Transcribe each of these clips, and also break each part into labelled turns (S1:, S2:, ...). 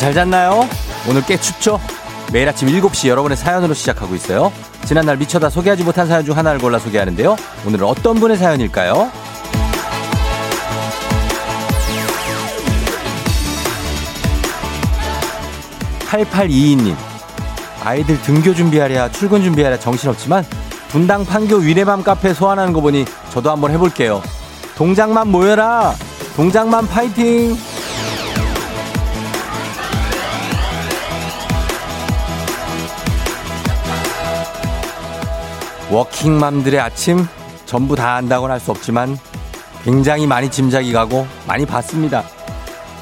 S1: 잘 잤나요? 오늘 꽤 춥죠? 매일 아침 7시 여러분의 사연으로 시작하고 있어요. 지난날 미쳐다 소개하지 못한 사연 중 하나를 골라 소개하는데요. 오늘은 어떤 분의 사연일까요? 8822님. 아이들 등교 준비하랴 출근 준비하랴 정신없지만 분당 판교 위례밤 카페 소환하는 거 보니 저도 한번 해볼게요. 동장만 모여라! 동장만 파이팅! 워킹맘들의 아침 전부 다 안다고는 할 수 없지만 굉장히 많이 짐작이 가고 많이 봤습니다.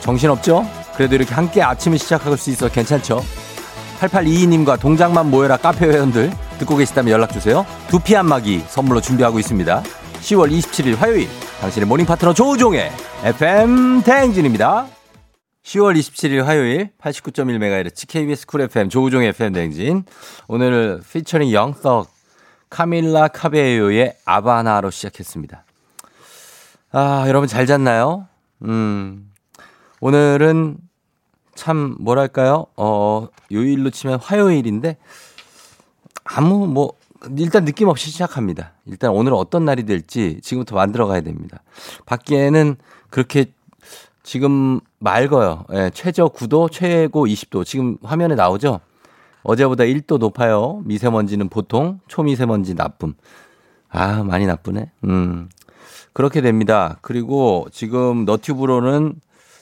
S1: 정신없죠? 그래도 이렇게 함께 아침을 시작할 수 있어 괜찮죠? 8822님과 동장만 모여라 카페 회원들 듣고 계시다면 연락주세요. 두피 안마기 선물로 준비하고 있습니다. 10월 27일 화요일 당신의 모닝 파트너 조우종의 FM 대행진입니다. 10월 27일 화요일 89.1MHz KBS 쿨 FM 조우종의 FM 대행진 오늘 피처링 영석 카밀라 카베요의 아바나로 시작했습니다. 아, 여러분 잘 잤나요? 음, 오늘은 참, 뭐랄까요? 어, 요일로 치면 화요일인데, 아무, 뭐, 일단 느낌 없이 시작합니다. 일단 오늘 어떤 날이 될지 지금부터 만들어 가야 됩니다. 밖에는 그렇게 지금 맑아요. 예, 최저 9도, 최고 20도. 지금 화면에 나오죠? 어제보다 1도 높아요. 미세먼지는 보통, 초미세먼지 나쁨. 아, 많이 나쁘네. 음. 그렇게 됩니다. 그리고 지금 너튜브로는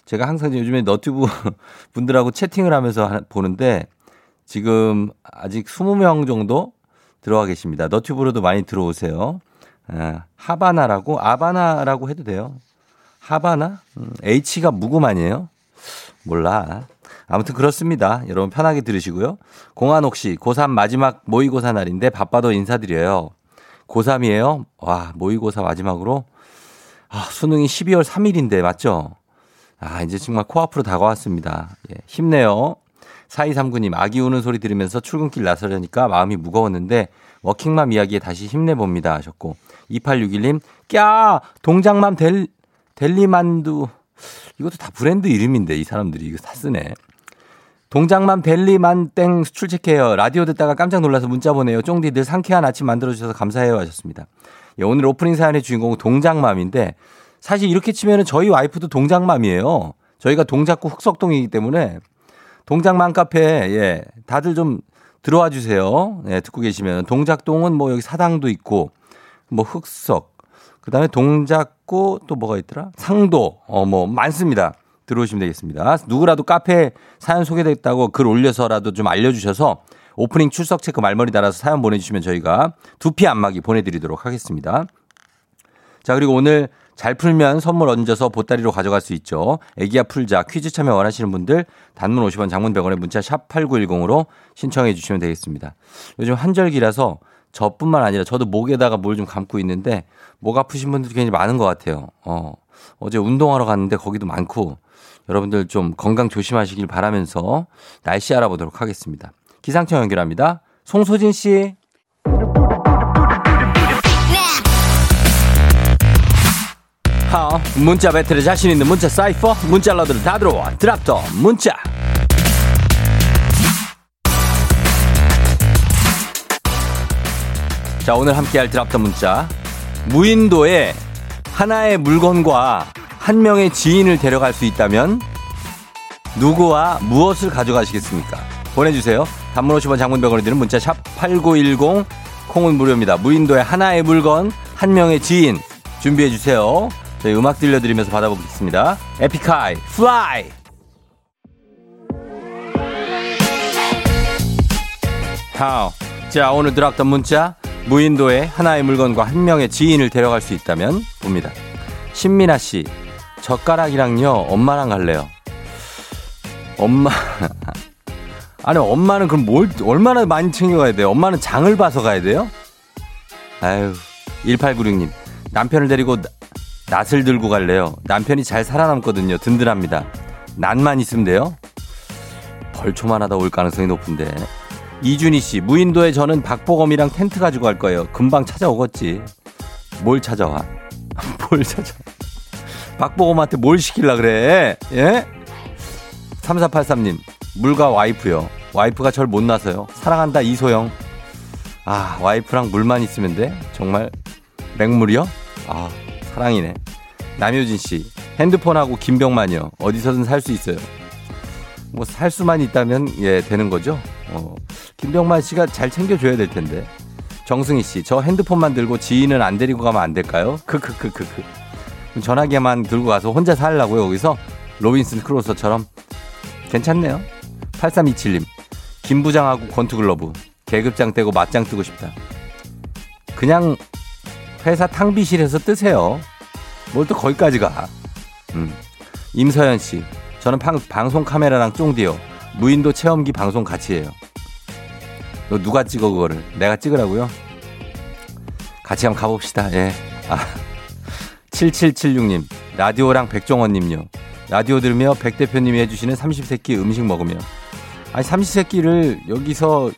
S1: 제가 항상 요즘에 너튜브 분들하고 채팅을 하면서 보는데 지금 아직 20명 정도 들어와 계십니다. 너튜브로도 많이 들어오세요. 아, 하바나라고 아바나라고 해도 돼요. 하바나? 음, H가 무금 아니에요? 몰라. 아무튼 그렇습니다. 여러분 편하게 들으시고요. 공한옥 씨, 고3 마지막 모의고사 날인데 바빠도 인사드려요. 고3이에요? 와, 모의고사 마지막으로? 아, 수능이 12월 3일인데, 맞죠? 아, 이제 정말 코앞으로 다가왔습니다. 예, 힘내요. 4239님, 아기 우는 소리 들으면서 출근길 나서려니까 마음이 무거웠는데, 워킹맘 이야기에 다시 힘내봅니다. 하셨고, 2861님, 꺄! 동장맘 델, 델리만두. 이것도 다 브랜드 이름인데, 이 사람들이 이거 다 쓰네. 동장맘 델리만땡 수출 체크해요. 라디오 듣다가 깜짝 놀라서 문자 보내요. 쫑디 늘 상쾌한 아침 만들어주셔서 감사해요. 하셨습니다. 예, 오늘 오프닝 사연의 주인공은 동장맘인데, 사실 이렇게 치면은 저희 와이프도 동장맘이에요. 저희가 동작구 흑석동이기 때문에 동작맘 카페 예 다들 좀 들어와 주세요. 예 듣고 계시면 동작동은 뭐 여기 사당도 있고 뭐 흑석 그다음에 동작구 또 뭐가 있더라 상도 어 뭐 많습니다. 들어오시면 되겠습니다. 누구라도 카페 사연 소개됐다고 글 올려서라도 좀 알려주셔서 오프닝 출석 체크 말머리 달아서 사연 보내주시면 저희가 두피 안마기 보내드리도록 하겠습니다. 자 그리고 오늘 잘 풀면 선물 얹어서 보따리로 가져갈 수 있죠. 애기야 풀자 퀴즈 참여 원하시는 분들 단문 50원 장문 100원에 문자 샵 8910으로 신청해 주시면 되겠습니다. 요즘 한절기라서 저뿐만 아니라 저도 목에다가 뭘 좀 감고 있는데 목 아프신 분들이 굉장히 많은 것 같아요. 어. 어제 운동하러 갔는데 거기도 많고 여러분들 좀 건강 조심하시길 바라면서 날씨 알아보도록 하겠습니다. 기상청 연결합니다. 송소진 씨. 하, 문자 배틀에 자신 있는 문자 사이퍼 문자러들 다 들어와 드랍더 문자 자 오늘 함께할 드랍더 문자 무인도에 하나의 물건과 한 명의 지인을 데려갈 수 있다면 누구와 무엇을 가져가시겠습니까 보내주세요 단문 50원 장문병원에 드는 문자 샵 8910 콩은 무료입니다 무인도에 하나의 물건 한 명의 지인 준비해 주세요 저희 음악 들려드리면서 받아보겠습니다. 에픽하이, Fly! 하우. 자, 오늘 들어왔던 문자. 무인도에 하나의 물건과 한 명의 지인을 데려갈 수 있다면 봅니다. 신민아 씨, 젓가락이랑요, 엄마랑 갈래요. 엄마. 아니, 엄마는 그럼 뭘, 얼마나 많이 챙겨가야 돼요? 엄마는 장을 봐서 가야 돼요? 아유, 1896님. 남편을 데리고 낫을 들고 갈래요. 남편이 잘 살아남거든요. 든든합니다. 낫만 있으면 돼요. 벌초만 하다 올 가능성이 높은데. 이준희 씨, 무인도에 저는 박보검이랑 텐트 가지고 갈 거예요. 금방 찾아오겠지. 뭘 찾아와? 뭘 찾아? 박보검한테 뭘 시킬라 그래? 예? 3483님, 물과 와이프요. 와이프가 절 못 나서요. 사랑한다, 이소영. 아, 와이프랑 물만 있으면 돼? 정말 맹물이요? 아, 사랑이네. 남효진 씨, 핸드폰하고 김병만이요. 어디서든 살 수 있어요. 뭐 살 수만 있다면 예 되는 거죠. 어, 김병만 씨가 잘 챙겨줘야 될 텐데. 정승희 씨, 저 핸드폰만 들고 지인은 안 데리고 가면 안 될까요? 크크크크크. 전화기만 들고 가서 혼자 살라고요, 여기서? 로빈슨 크루소처럼. 괜찮네요. 8327님, 김 부장하고 권투글러브. 계급장 떼고 맞짱 뜨고 싶다. 그냥 회사 탕비실에서 뜨세요. 뭘 또 거기까지 가. 음. 임서연 씨, 저는 방, 방송 카메라랑 쫑디요. 무인도 체험기 방송 같이 해요. 너 누가 찍어 그거를? 내가 찍으라고요? 같이 한번 가봅시다. 예. 아. 7776님, 라디오랑 백종원님요. 라디오 들으며 백 대표님이 해주시는 30세끼 음식 먹으며. 아니, 30세끼를 여기서,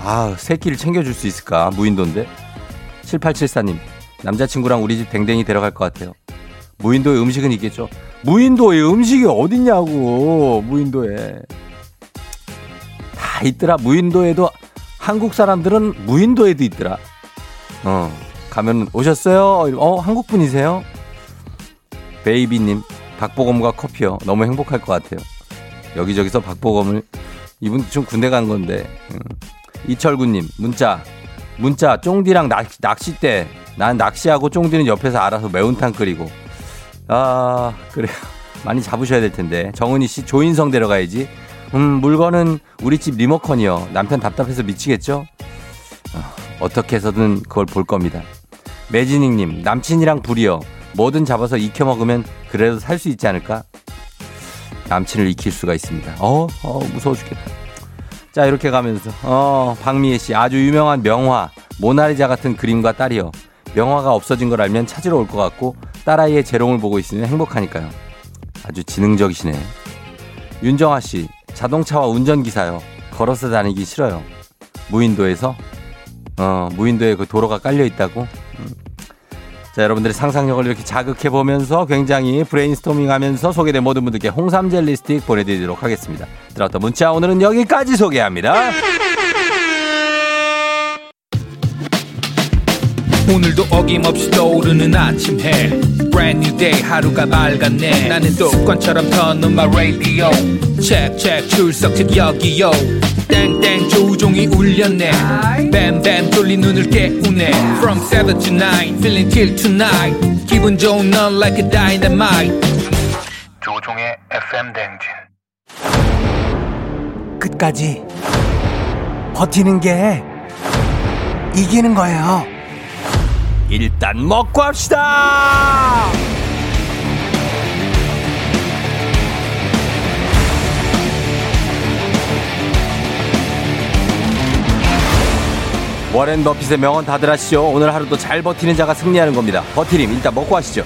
S1: 아, 세끼를 챙겨줄 수 있을까? 무인도인데? 7874님, 남자친구랑 우리 집 댕댕이 데려갈 것 같아요. 무인도에 음식은 있겠죠? 무인도에 음식이 어딨냐고, 무인도에. 다 있더라. 무인도에도, 한국 사람들은 무인도에도 있더라. 어, 가면 오셨어요? 어, 한국 분이세요? 베이비님, 박보검과 커피요. 너무 행복할 것 같아요. 여기저기서 박보검을, 이분 좀 군대 간 건데. 음. 이철구님, 문자. 문자, 쫑디랑 낚시, 낚싯대. 난 낚시하고 쫑디는 옆에서 알아서 매운탕 끓이고. 아, 그래요. 많이 잡으셔야 될 텐데. 정은희 씨, 조인성 데려가야지. 음, 물건은 우리 집 리모컨이요. 남편 답답해서 미치겠죠? 어, 떻게 해서든 그걸 볼 겁니다. 매진익님, 남친이랑 불이요. 뭐든 잡아서 익혀 먹으면 그래도 살 수 있지 않을까? 남친을 익힐 수가 있습니다. 어, 어, 무서워 죽겠다. 자, 이렇게 가면서, 어, 박미애 씨, 아주 유명한 명화, 모나리자 같은 그림과 딸이요. 명화가 없어진 걸 알면 찾으러 올 것 같고, 딸아이의 재롱을 보고 있으면 행복하니까요. 아주 지능적이시네. 윤정아 씨, 자동차와 운전기사요. 걸어서 다니기 싫어요. 무인도에서, 어, 무인도에 그 도로가 깔려 있다고? 음. 자, 여러분들의 상상력을 이렇게 자극해 보면서 굉장히 브레인스토밍 하면서 소개된 모든 분들께 홍삼 젤리 스틱 보내드리도록 하겠습니다. 들었던 문자 오늘은 여기까지 소개합니다.
S2: 오늘도 어김없이 떠오르는 아침 해. Brand new day 하루가 밝았네. 나는 습관처럼 켜놓은 my radio. Check check 출석책 여기요. 땡땡 조종이 울렸네. 뱀뱀 돌린 눈을 깨우네. From 7 to 9 feeling till tonight. 기분 좋은 넌 like a dynamite.
S3: 조종의 FM 댕진.
S1: 끝까지 버티는 게 이기는 거예요. 일단 먹고 합시다! 워렌 버핏의 명언 다들 하시죠. 오늘 하루도 잘 버티는 자가 승리하는 겁니다. 버티림 일단 먹고 하시죠.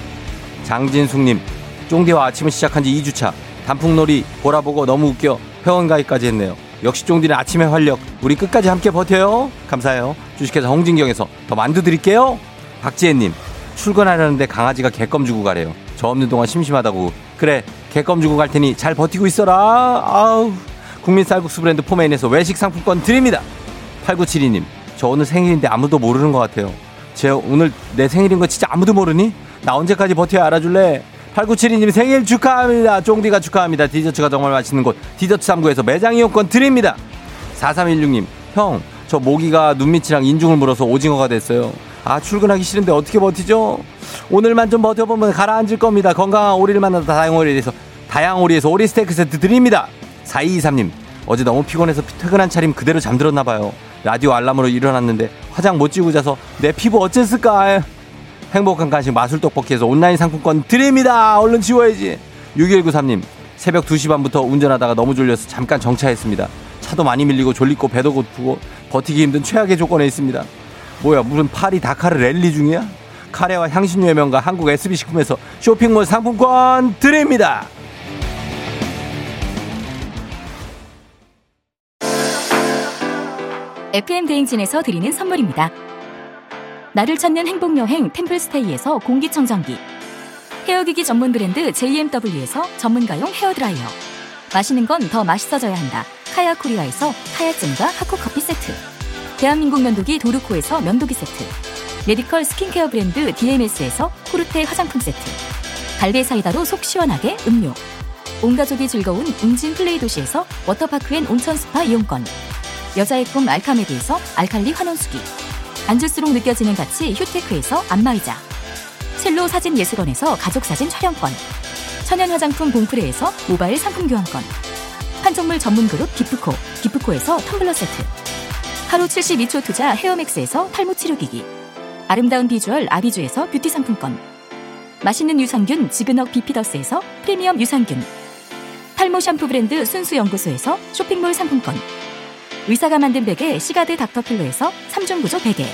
S1: 장진숙님, 쫑디와 아침을 시작한 지 2주차. 단풍놀이 보라보고 너무 웃겨 회원 가입까지 했네요. 역시 쫑디는 아침의 활력. 우리 끝까지 함께 버텨요. 감사해요. 주식회사 홍진경에서 더 만두 드릴게요. 박지혜님, 출근하려는데 강아지가 개껌 주고 가래요. 저 없는 동안 심심하다고. 그래, 개껌 주고 갈 테니 잘 버티고 있어라. 아우. 국민 쌀국수 브랜드 포메인에서 외식 상품권 드립니다. 8972님, 저 오늘 생일인데 아무도 모르는 것 같아요. 제 오늘 내 생일인 거 진짜 아무도 모르니? 나 언제까지 버텨야 알아줄래? 8972님 생일 축하합니다. 쫑디가 축하합니다. 디저트가 정말 맛있는 곳 디저트 3구에서 매장 이용권 드립니다. 4316님 형 저 모기가 눈밑이랑 인중을 물어서 오징어가 됐어요. 아 출근하기 싫은데 어떻게 버티죠? 오늘만 좀 버텨보면 가라앉을 겁니다. 건강한 오리를 만나다 다양오리에서 다양오리에서 오리 스테이크 세트 드립니다. 4223님 어제 너무 피곤해서 퇴근한 차림 그대로 잠들었나 봐요. 라디오 알람으로 일어났는데 화장 못 지우고 자서 내 피부 어쨌을까? 행복한 간식 마술 떡볶이에서 온라인 상품권 드립니다. 얼른 지워야지. 6193님 새벽 2시 반부터 운전하다가 너무 졸려서 잠깐 정차했습니다. 차도 많이 밀리고 졸리고 배도 고프고 버티기 힘든 최악의 조건에 있습니다. 뭐야 무슨 파리 다카르 랠리 중이야? 카레와 향신료의 명가 한국 SB식품에서 쇼핑몰 상품권 드립니다.
S4: FM 대행진에서 드리는 선물입니다. 나를 찾는 행복 여행 템플스테이에서 공기청정기 헤어기기 전문 브랜드 JMW에서 전문가용 헤어 드라이어 마시는 건 더 맛있어져야 한다. 카야 코리아에서 카야잼과 하코 커피 세트. 대한민국 면도기 도르코에서 면도기 세트. 메디컬 스킨케어 브랜드 DMS에서 코르테 화장품 세트. 갈배 사이다로 속 시원하게 음료. 온 가족이 즐거운 웅진 플레이 도시에서 워터파크 and 온천 스파 이용권. 여자의 꿈 알카메디에서 알칼리 환원수기. 앉을수록 느껴지는 가치 휴테크에서 안마의자. 첼로 사진 예술원에서 가족사진 촬영권. 천연 화장품 봉프레에서 모바일 상품 교환권. 판촉물 전문 그룹 기프코, 기프코에서 텀블러 세트. 하루 72초 투자 헤어맥스에서 탈모 치료기기. 아름다운 비주얼 아비주에서 뷰티 상품권. 맛있는 유산균 지그넉 비피더스에서 프리미엄 유산균. 탈모 샴푸 브랜드 순수연구소에서 쇼핑몰 상품권. 의사가 만든 베개 시가드 닥터필로에서 3종 구조 베개.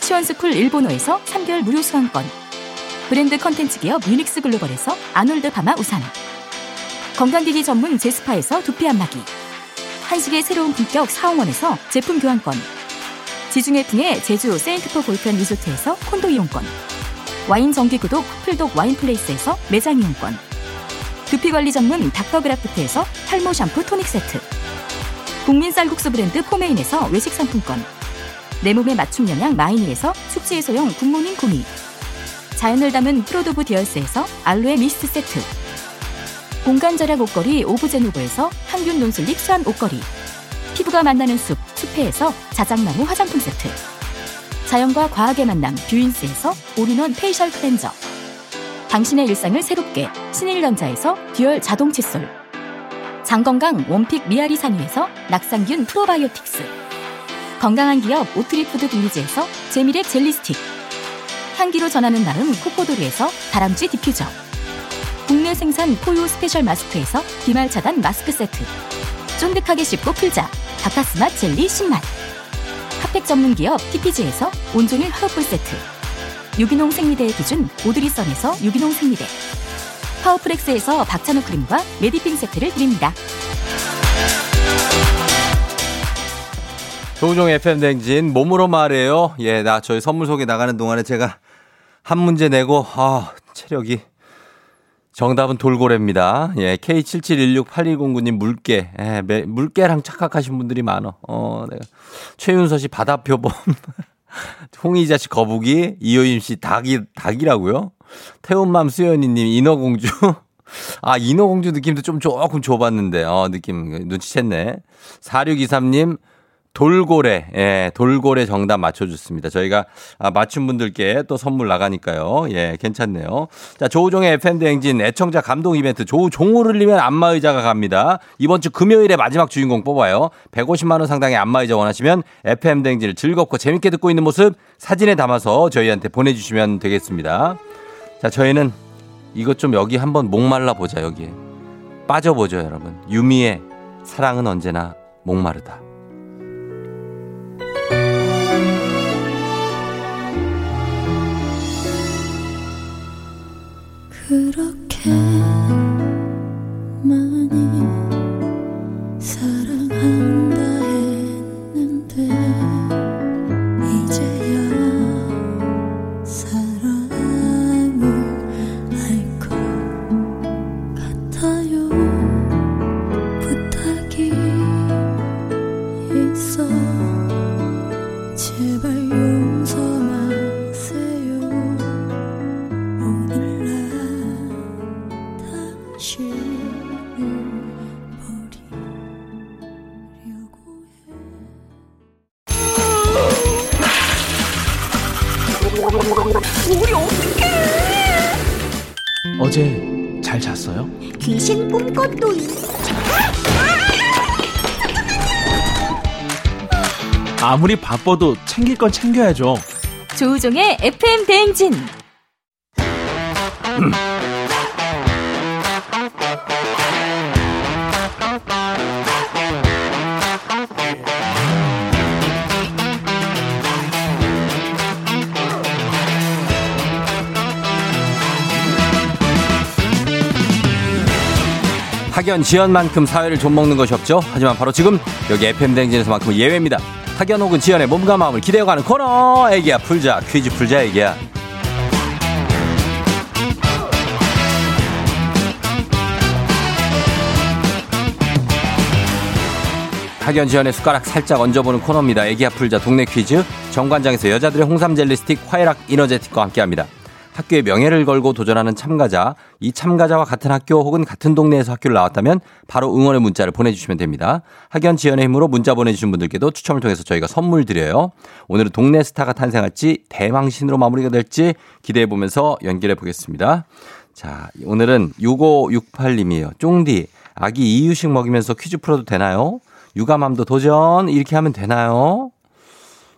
S4: 시원스쿨 일본어에서 3개월 무료 수강권. 브랜드 컨텐츠 기업 유닉스 글로벌에서 아놀드 파마 우산. 건강기기 전문 제스파에서 두피 안마기. 한식의 새로운 품격 사홍원에서 제품 교환권. 지중해풍의 제주 세인트포 골프앤 리조트에서 콘도 이용권. 와인 정기구독 풀독 와인플레이스에서 매장 이용권. 두피관리 전문 닥터그라프트에서 탈모 샴푸 토닉 세트. 국민 쌀국수 브랜드 포메인에서 외식 상품권. 내 몸에 맞춤 영양 마이니에서 숙취 해소용 굿모닝 구미. 자연을 담은 프로도브 디얼스에서 알로에 미스트 세트. 공간 절약 옷걸이 오브제노브에서 항균 non-slip 수한 옷걸이. 피부가 만나는 숲, 숲회에서 자작나무 화장품 세트. 자연과 과학의 만남 뷰인스에서 all-in-one facial cleanser. 당신의 일상을 새롭게 신일전자에서 듀얼 자동 칫솔. 장건강 one pick 미아리 산유에서 낙산균 프로바이오틱스. 건강한 기업 오트리푸드 빌리지에서 재미랩 젤리 스틱. 향기로 전하는 나름 코코도리에서 다람쥐 디퓨저. 국내 생산 포유 스페셜 마스크에서 비말 차단 마스크 세트. 쫀득하게 씹고 풀자. 박카스맛 젤리 10만. 핫팩 전문 기업 TPG에서 온종일 화롯불 세트. 유기농 생리대의 기준 오드리선에서 유기농 생리대. 파워프렉스에서 박찬호 크림과 메디핑 세트를 드립니다.
S1: 조우종 FM 댕진 몸으로 말해요. 예, 나 저희 선물 소개 나가는 동안에 제가 한 문제 내고 아, 체력이 정답은 돌고래입니다. 예, K77168109님 물개. 예, 매, 물개랑 착각하신 분들이 많어. 어, 내가 최윤서 씨 바다표범. 홍희자 씨 거북이, 이효임 씨 닭이 닭이라고요? 태운맘 수연이님 인어공주. 아, 인어공주 느낌도 좀 조금 줘봤는데, 어, 느낌 눈치챘네. 4623님 돌고래, 예, 돌고래 정답 맞춰줬습니다. 저희가 아, 맞춘 분들께 또 선물 나가니까요. 예, 괜찮네요. 자, 조우종의 FM대행진 애청자 감동 이벤트 조우종을 흘리면 안마의자가 갑니다. 이번 주 금요일에 마지막 주인공 뽑아요. 150만원 상당의 안마의자 원하시면 FM대행진을 즐겁고 재밌게 듣고 있는 모습 사진에 담아서 저희한테 보내주시면 되겠습니다. 자, 저희는 이것 좀 여기 한번 목말라 보자, 여기에. 빠져보죠, 여러분. 유미의 사랑은 언제나 목마르다.
S5: 그렇게
S6: 아무리 바빠도 챙길 건 챙겨야죠.
S4: 조우종의 FM 대행진.
S1: 학연 지연만큼 사회를 좀 먹는 것이 없죠. 하지만 바로 지금 여기 FM 댕진에서만큼은 예외입니다. 사견 혹은 지연의 몸과 마음을 기대어가는 코너 애기야 풀자 퀴즈 풀자 애기야 학연 지연의 숟가락 살짝 얹어보는 코너입니다. 애기 아플자 동네 퀴즈 정관장에서 여자들의 홍삼 젤리 스틱 화이락 이너제틱과 함께합니다. 학교의 명예를 걸고 도전하는 참가자, 이 참가자와 같은 학교 혹은 같은 동네에서 학교를 나왔다면 바로 응원의 문자를 보내주시면 됩니다. 학연 지연의 힘으로 문자 보내주신 분들께도 추첨을 통해서 저희가 선물 드려요. 오늘은 동네 스타가 탄생할지 대망신으로 마무리가 될지 기대해 보면서 연결해 보겠습니다. 자, 오늘은 6568님이에요. 쫑디, 아기 이유식 먹이면서 퀴즈 풀어도 되나요? 육아맘도 도전 이렇게 하면 되나요?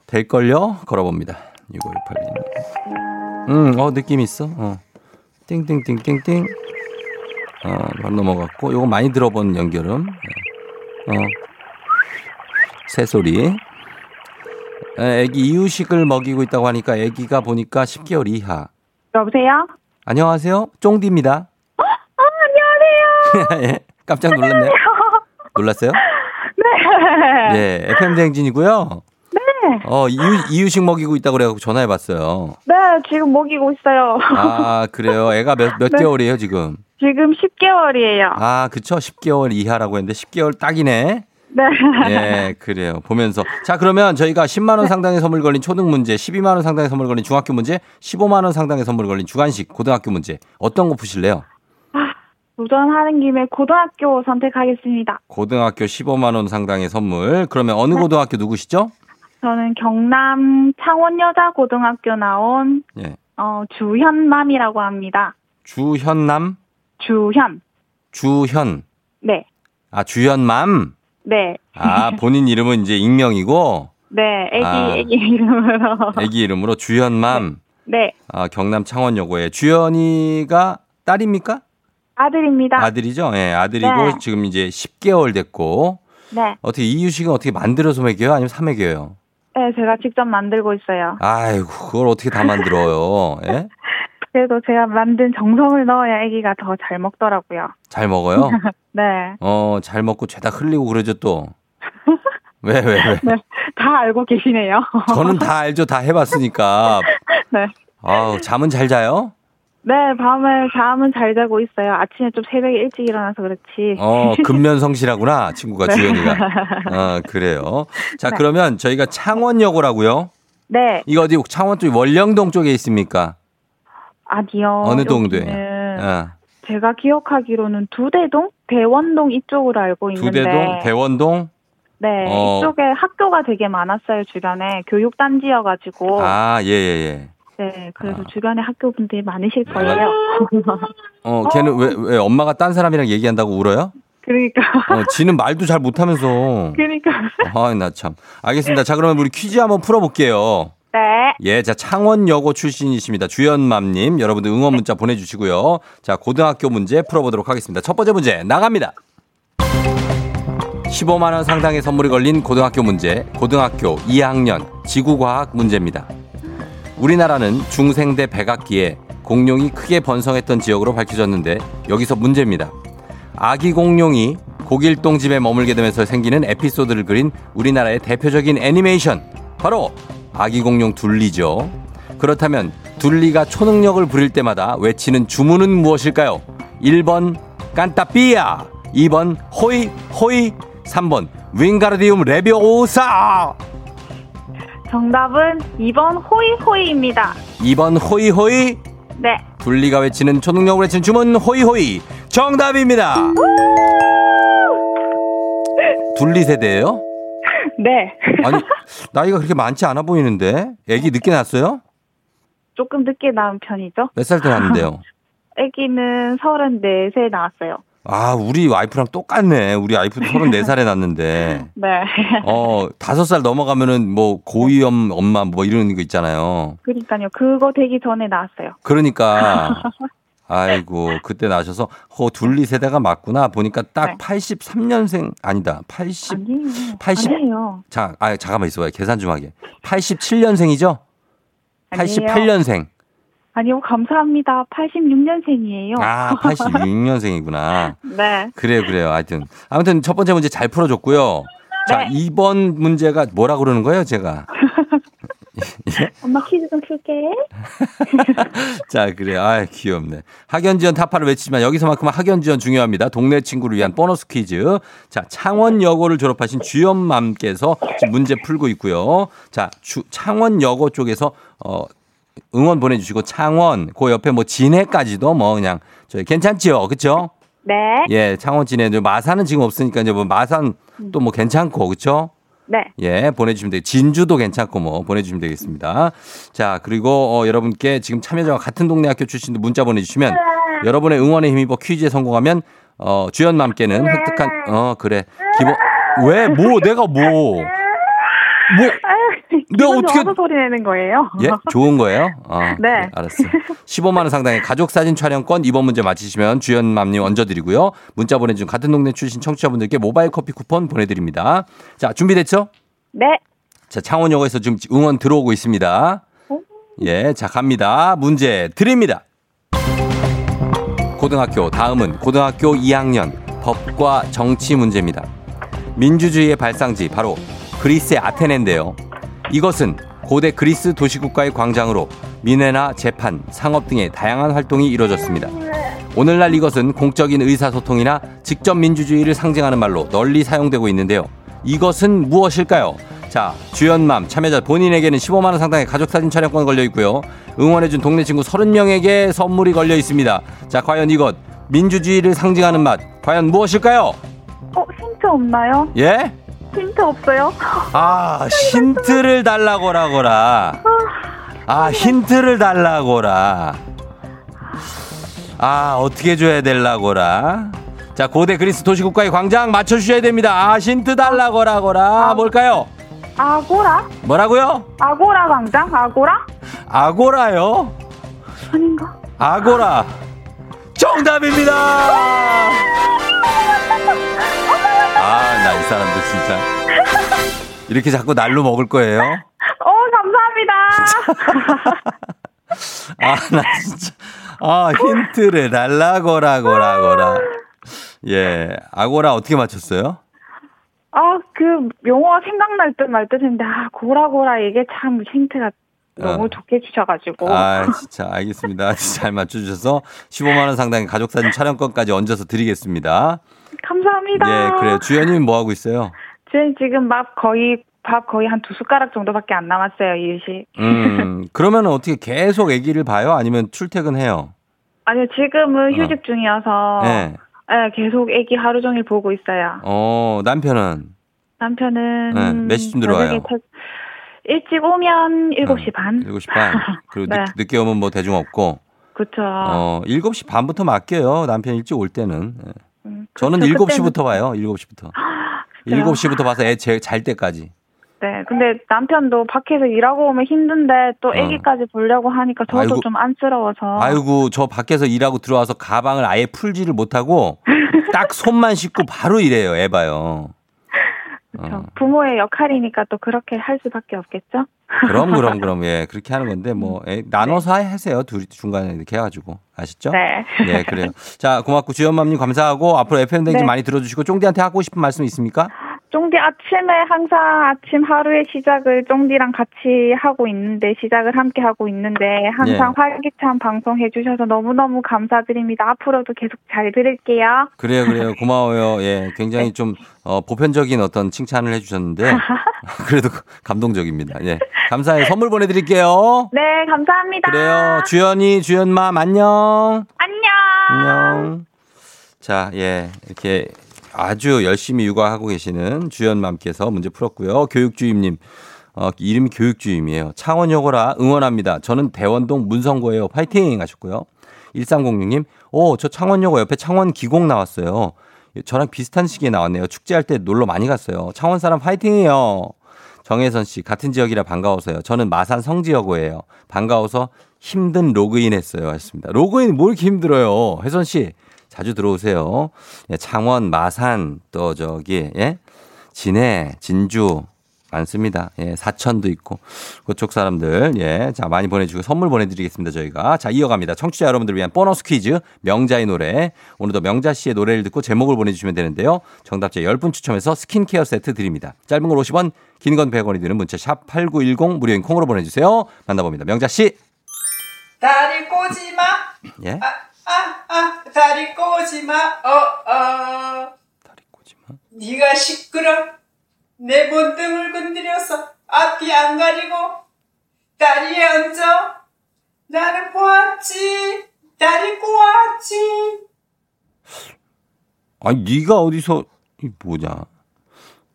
S1: 될걸요? 걸어봅니다. 6568님. 음, 어, 느낌 있어. 어. 띵띵띵띵띵. 어, 바로 넘어갔고, 요거 많이 들어본 연결음. 어. 새소리. 에, 애기 이유식을 먹이고 있다고 하니까 애기가 보니까 10개월 이하.
S7: 여보세요?
S1: 안녕하세요. 쫑디입니다.
S7: 어, 안녕하세요.
S1: 예, 깜짝 놀랐네요. 놀랐어요?
S7: 네.
S1: 예, FM 대행진이고요.
S7: 네.
S1: 어, 이유, 이유식 먹이고 있다고 그래갖고 전화해 봤어요.
S7: 네, 지금 먹이고 있어요.
S1: 아, 그래요? 애가 몇, 몇
S7: 네.
S1: 개월이에요, 지금?
S7: 지금 10개월이에요.
S1: 아, 그쵸. 10개월 이하라고 했는데 10개월 딱이네.
S7: 네.
S1: 예, 그래요. 보면서. 자, 그러면 저희가 10만원 상당의 선물 걸린 초등 문제, 12만원 상당의 선물 걸린 중학교 문제, 15만원 상당의 선물 걸린 주간식 고등학교 문제. 어떤 거 푸실래요?
S7: 도전하는 김에 고등학교 선택하겠습니다.
S1: 고등학교 15만 원 상당의 선물. 그러면 어느 고등학교 누구시죠?
S7: 저는 경남 창원여자고등학교 나온
S1: 예.
S7: 어, 주현맘이라고 합니다.
S1: 주현남?
S7: 주현.
S1: 주현.
S7: 네.
S1: 아, 주현맘?
S7: 네.
S1: 아, 본인 이름은 이제 익명이고,
S7: 네, 애기,
S1: 아.
S7: 애기 이름으로.
S1: 애기 이름으로 주현맘.
S7: 네,
S1: 아, 경남 창원여고에. 주현이가 딸입니까?
S7: 아들입니다.
S1: 아들이죠? 예, 아들이고
S7: 네.
S1: 지금 이제 10개월 됐고.
S7: 네.
S1: 어떻게 이유식은 어떻게 만들어서 먹여요? 아니면 사 먹여요?
S7: 네, 제가 직접 만들고 있어요.
S1: 아이고, 그걸 어떻게 다 만들어요? 예?
S7: 그래도 제가 만든 정성을 넣어야 아기가 더 잘 먹더라고요.
S1: 잘 먹어요?
S7: 네.
S1: 어, 잘 먹고 죄다 흘리고 그러죠 또. 왜, 왜, 왜?
S7: 네. 다 알고 계시네요.
S1: 저는 다 알죠. 다 해봤으니까.
S7: 네.
S1: 아우, 잠은 잘 자요?
S7: 네, 밤에 잠은 잘 자고 있어요. 아침에 좀 새벽에 일찍 일어나서 그렇지.
S1: 어, 근면 성실하구나, 친구가
S7: 네.
S1: 주연이가. 어, 그래요. 자,
S7: 네.
S1: 그러면 저희가 창원여고라고요?
S7: 네,
S1: 이거 어디 창원 쪽 월령동 쪽에 있습니까?
S7: 아니요.
S1: 어느 동도에? 어,
S7: 제가 기억하기로는 두대동, 대원동 이쪽으로 알고 있는데.
S1: 두대동, 대원동?
S7: 네,
S1: 어.
S7: 이쪽에 학교가 되게 많았어요. 주변에 교육단지여가지고.
S1: 아, 예, 예, 예.
S7: 네, 그래서
S1: 아.
S7: 주변에 학교 분들이 많으실 거예요.
S1: 어, 걔는 왜, 왜 엄마가 딴 사람이랑 얘기한다고 울어요?
S7: 그러니까,
S1: 어, 지는 말도 잘 못하면서.
S7: 그러니까.
S1: 아, 나 참. 알겠습니다. 자, 그러면 우리 퀴즈 한번 풀어볼게요.
S7: 네,
S1: 예, 자, 창원여고 출신이십니다. 주연맘님. 여러분들 응원 문자 보내주시고요. 자, 고등학교 문제 풀어보도록 하겠습니다. 첫 번째 문제 나갑니다. 15만원 상당의 선물이 걸린 고등학교 문제, 고등학교 2학년 지구과학 문제입니다. 우리나라는 중생대 백악기에 공룡이 크게 번성했던 지역으로 밝혀졌는데 여기서 문제입니다. 아기 공룡이 고길동 집에 머물게 되면서 생기는 에피소드를 그린 우리나라의 대표적인 애니메이션 바로 아기 공룡 둘리죠. 그렇다면 둘리가 초능력을 부릴 때마다 외치는 주문은 무엇일까요? 1번 깐따삐야 2번 호이 호이 3번 윙가르디움 레비오사
S7: 정답은 2번 호이호이입니다.
S1: 2번 호이 호이
S7: 네,
S1: 둘리가 외치는 초능력을 외치는 주문 호이 호이 정답입니다. 둘리 세대예요?
S7: 네.
S1: 아니 나이가 그렇게 많지 않아 보이는데 애기 늦게 낳았어요?
S7: 조금 늦게 낳은 편이죠.
S1: 몇 살 때 낳았는데요?
S7: 아기는 34세 나왔어요.
S1: 아 우리 와이프랑 똑같네. 우리 와이프도 34살에 낳았는데
S7: 네.
S1: 어 다섯 살 넘어가면은 뭐 고위험 엄마 뭐 이런 거 있잖아요.
S7: 그러니까요. 그거 되기 전에 나왔어요.
S1: 그러니까 아이고 그때 나셔서 어 둘리 세대가 맞구나 보니까 딱
S7: 네.
S1: 83년생 아니다 80
S7: 아니에요.
S1: 80
S7: 아니에요.
S1: 자, 아, 잠깐만 있어봐요. 계산 좀 하게. 87년생이죠?
S7: 아니에요.
S1: 88년생.
S7: 아니요. 감사합니다. 86년생이에요.
S1: 아, 86년생이구나.
S7: 네.
S1: 그래요, 그래요. 하여튼. 아무튼 첫 번째 문제 잘 풀어줬고요. 자,
S7: 네.
S1: 2번 문제가 뭐라 그러는 거예요, 제가?
S7: 엄마 퀴즈 좀 풀게.
S1: 자, 그래. 아, 귀엽네. 학연지원 타파를 외치지만 여기서만큼 학연지원 중요합니다. 동네 친구를 위한 보너스 퀴즈. 자, 창원여고를 졸업하신 주연맘께서 지금 문제 풀고 있고요. 자, 주, 창원여고 쪽에서 어 응원 보내주시고 창원 그 옆에 뭐 진해까지도 뭐 그냥 저희 괜찮지요, 그렇죠?
S7: 네.
S1: 예, 창원 진해. 마산은 지금 없으니까 이제 뭐 마산 또 뭐 괜찮고 그렇죠?
S7: 네.
S1: 예, 보내주시면 되고, 진주도 괜찮고 뭐 보내주시면 되겠습니다. 자, 그리고 어, 여러분께 지금 참여자와 같은 동네 학교 출신도 문자 보내주시면 여러분의 응원에 힘입어 퀴즈에 성공하면 어, 주연맘께는 획득한, 어, 그래. 기본, 왜, 뭐, 내가 뭐, 뭐,
S7: 내가
S1: 어떻게-
S7: 어떻게 소리 내는 거예요?
S1: 예? 좋은 거예요? 어,
S7: 네.
S1: 그래, 알았어. 15만 원 상당의 가족 사진 촬영권 이번 문제 맞히시면 주연맘님 얹어드리고요. 문자 보내준 같은 동네 출신 청취자분들께 모바일 커피 쿠폰 보내드립니다. 자, 준비됐죠?
S7: 네.
S1: 자, 창원여고에서 지금 응원 들어오고 있습니다. 예, 자, 갑니다. 문제 드립니다. 고등학교, 다음은 고등학교 2학년 법과 정치 문제입니다. 민주주의의 발상지, 바로 그리스의 아테네인데요. 이것은 고대 그리스 도시국가의 광장으로 민회나 재판, 상업 등의 다양한 활동이 이루어졌습니다. 오늘날 이것은 공적인 의사소통이나 직접 민주주의를 상징하는 말로 널리 사용되고 있는데요. 이것은 무엇일까요? 자, 주연맘 참여자 본인에게는 15만 원 상당의 가족 사진 촬영권 걸려 있고요. 응원해 준 동네 친구 30명에게 선물이 걸려 있습니다. 자, 과연 이것 민주주의를 상징하는 맛 과연 무엇일까요?
S7: 어, 힌트 없나요?
S1: 예?
S7: 힌트 없어요?
S1: 아, 힌트를 달라고라고라. 아, 힌트를 달라고라. 아, 어떻게 줘야 될라고라. 자, 고대 그리스 도시국가의 광장 맞춰주셔야 됩니다. 아, 힌트 달라고라고라. 뭘까요?
S7: 아고라?
S1: 뭐라고요?
S7: 아고라 광장? 아고라?
S1: 아고라요?
S7: 아닌가?
S1: 아고라. 정답입니다! 아, 나 이 사람들 진짜. 이렇게 자꾸 날로 먹을 거예요?
S7: 어, 감사합니다.
S1: 아, 나 진짜. 아, 힌트를 달라고라고라고라. 예. 아고라 어떻게 맞췄어요?
S7: 아, 그 용어 생각날 듯 말듯 했는데, 아, 고라고라 이게 참 힌트가 너무
S1: 어.
S7: 좋게 주셔가지고.
S1: 아, 진짜 알겠습니다. 잘 맞춰주셔서 15만 원 상당의 가족사진 촬영권까지 얹어서 드리겠습니다.
S7: 감사합니다.
S1: 예, 그래요. 주연님 뭐 하고 있어요?
S7: 저는 지금 밥 거의, 밥 거의 한 두 숟가락 정도밖에 안 남았어요, 이유식.
S1: 음, 그러면 어떻게 계속 아기를 봐요? 아니면 출퇴근해요?
S7: 아니요, 지금은 휴직 중이어서.
S1: 네.
S7: 네, 계속 애기 하루 종일 보고 있어요.
S1: 어, 남편은?
S7: 남편은.
S1: 네, 몇 시쯤 들어와요?
S7: 일찍 오면 7시 반.
S1: 7시 반. 그리고
S7: 네.
S1: 늦, 늦게 오면 뭐 대중 없고.
S7: 그쵸.
S1: 어, 7시 반부터 맡겨요. 남편 일찍 올 때는. 예.
S7: 음,
S1: 저는
S7: 그쵸,
S1: 7시부터 봐요. 7시부터.
S7: 그래요?
S1: 7시부터 봐서 애 잘 때까지.
S7: 네, 근데 남편도 밖에서 일하고 오면 힘든데 또
S1: 어.
S7: 애기까지 보려고 하니까 저도
S1: 아이고.
S7: 좀 안쓰러워서.
S1: 아이고, 저 밖에서 일하고 들어와서 가방을 아예 풀지를 못하고 딱 손만 씻고 바로 일해요. 애 봐요.
S7: 그쵸.
S1: 어.
S7: 부모의 역할이니까 또 그렇게 할 수밖에 없겠죠?
S1: 그럼, 그럼, 그럼. 예, 그렇게 하는 건데, 뭐, 애, 나눠서 하세요. 둘이 중간에 이렇게 해가지고. 아시죠?
S7: 네.
S1: 예, 그래요. 자, 고맙고 주연맘님 감사하고 앞으로 FM 댕지
S7: 네.
S1: 많이 들어주시고 쫑디한테 하고 싶은 말씀 있습니까?
S7: 쫑디 아침에 항상 아침 하루의 시작을 쫑디랑 같이 하고 있는데 시작을 함께 하고 있는데 항상
S1: 예.
S7: 활기찬 방송 해주셔서 너무너무 감사드립니다. 앞으로도 계속 잘 들을게요.
S1: 그래요, 그래요. 고마워요. 예, 굉장히 좀, 어, 보편적인 어떤 칭찬을 해주셨는데, 그래도 감동적입니다. 예. 감사해요. 선물 보내드릴게요.
S7: 네, 감사합니다.
S1: 그래요. 주연이, 주연맘, 안녕.
S7: 안녕.
S1: 안녕. 자, 예. 이렇게 아주 열심히 육아하고 계시는 주연맘께서 문제 풀었고요. 교육주임님. 어, 이름이 교육주임이에요. 창원여고라 응원합니다. 저는 대원동 문성고예요. 파이팅 하셨고요. 1306님, 오, 저 창원여고 옆에 창원 기공 나왔어요. 저랑 비슷한 시기에 나왔네요. 축제할 때 놀러 많이 갔어요. 창원 사람 파이팅이에요. 정혜선 씨, 같은 지역이라 반가워서요. 저는 마산 성지여고예요. 반가워서 힘든 로그인 했어요. 하셨습니다. 로그인 뭘 이렇게 힘들어요? 혜선 씨, 자주 들어오세요. 예, 창원, 마산, 또 저기, 예? 진해, 진주. 많습니다. 예, 사천도 있고 그쪽 사람들 예, 자 많이 보내주고 선물 보내드리겠습니다 저희가 자 이어갑니다. 청취자 여러분들을 위한 보너스 퀴즈 명자의 노래 오늘도 명자 씨의 노래를 듣고 제목을 보내주시면 되는데요. 정답자 10분 추첨해서 스킨케어 세트 드립니다. 짧은 걸 50원, 긴 건 100원이 드는 문자 샵 #8910 무료인 콩으로 보내주세요. 만나봅니다. 명자 씨,
S8: 다리 꼬지 마.
S1: 예,
S8: 아, 아, 아, 다리 꼬지 마. 어, 어.
S1: 다리 꼬지 마.
S8: 네가 시끄러. 내 몸등을 건드려서 앞이 안 가리고 다리에 얹어. 나를 보았지. 다리 꼬았지.
S1: 아니 네가 어디서 이 뭐냐?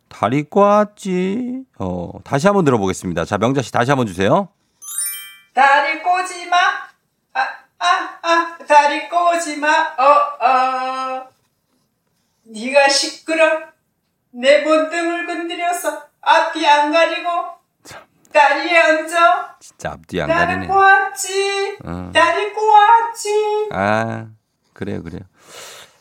S1: 다리 꽈지. 어 다시 한번 들어보겠습니다. 자 명자 씨 다시 한번 주세요.
S8: 다리 꼬지 마. 아, 아, 아, 다리 꼬지 마. 어, 어. 네가 시끄러. 내 몸등을 건드려서 앞이 안 가리고 다리에 얹어.
S1: 진짜 앞뒤 안 가리네.
S8: 꼬았지.
S1: 어.
S8: 다리 꼬았지.
S1: 아 그래요 그래요.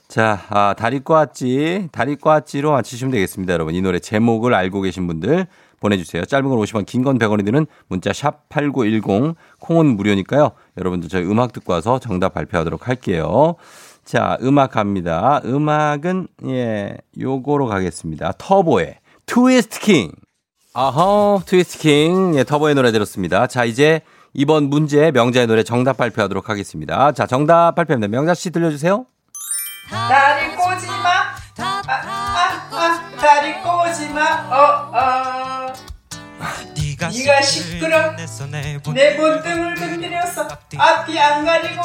S1: 자, 아, 다리 꽈지, 다리 꽈지로 맞히시면 되겠습니다, 여러분. 이 노래 제목을 알고 계신 분들 보내주세요. 짧은 건 50원, 긴 건 100원이 드는 문자 샵 8910, 콩은 무료니까요. 여러분들 저희 음악 듣고 와서 정답 발표하도록 할게요. 자, 음악 갑니다. 음악은, 예, 요거로 가겠습니다. 터보의 트위스트 킹. 아하, 트위스트 킹. 예, 터보의 노래 들었습니다. 자, 이제 이번 문제 명자의 노래 정답 발표하도록 하겠습니다. 자, 정답 발표합니다. 명자 씨 들려주세요.
S8: 다리 꼬지 마. 아, 아, 아, 다리 꼬지 마. 어, 어. 네가 시크를 내 본능을 건드려서 앞이 안 가리고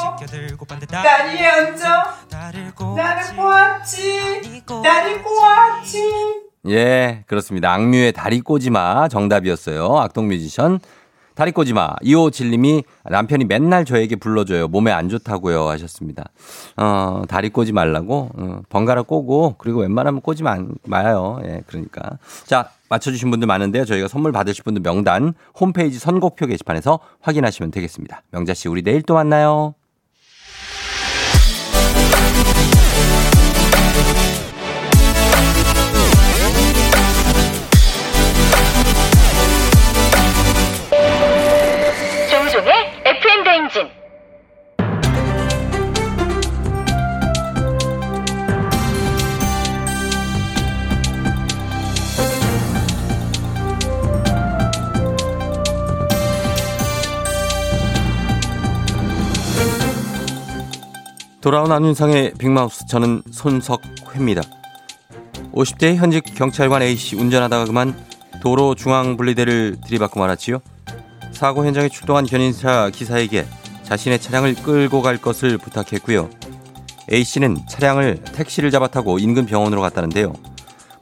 S8: 다리에 얹어. 나를 꼬았지. 다리 꼬았지.
S1: 예, 그렇습니다. 악뮤의 다리 꼬지마 정답이었어요. 악동 뮤지션. 다리 꼬지마. 이호질님이 남편이 맨날 저에게 불러줘요. 몸에 안 좋다고요. 하셨습니다. 어, 다리 꼬지 말라고. 어, 번갈아 꼬고, 그리고 웬만하면 꼬지 마, 마요. 예, 그러니까. 자, 맞춰주신 분들 많은데요. 저희가 선물 받으실 분들 명단 홈페이지 선곡표 게시판에서 확인하시면 되겠습니다. 명자 씨, 우리 내일 또 만나요. 돌아온 안윤상의 빅마우스 저는 손석회입니다. 50대 현직 경찰관 A씨 운전하다가 그만 도로 중앙 분리대를 들이받고 말았지요. 사고 현장에 출동한 견인차 기사에게 자신의 차량을 끌고 갈 것을 부탁했고요. A씨는 차량을 택시를 잡아 타고 인근 병원으로 갔다는데요.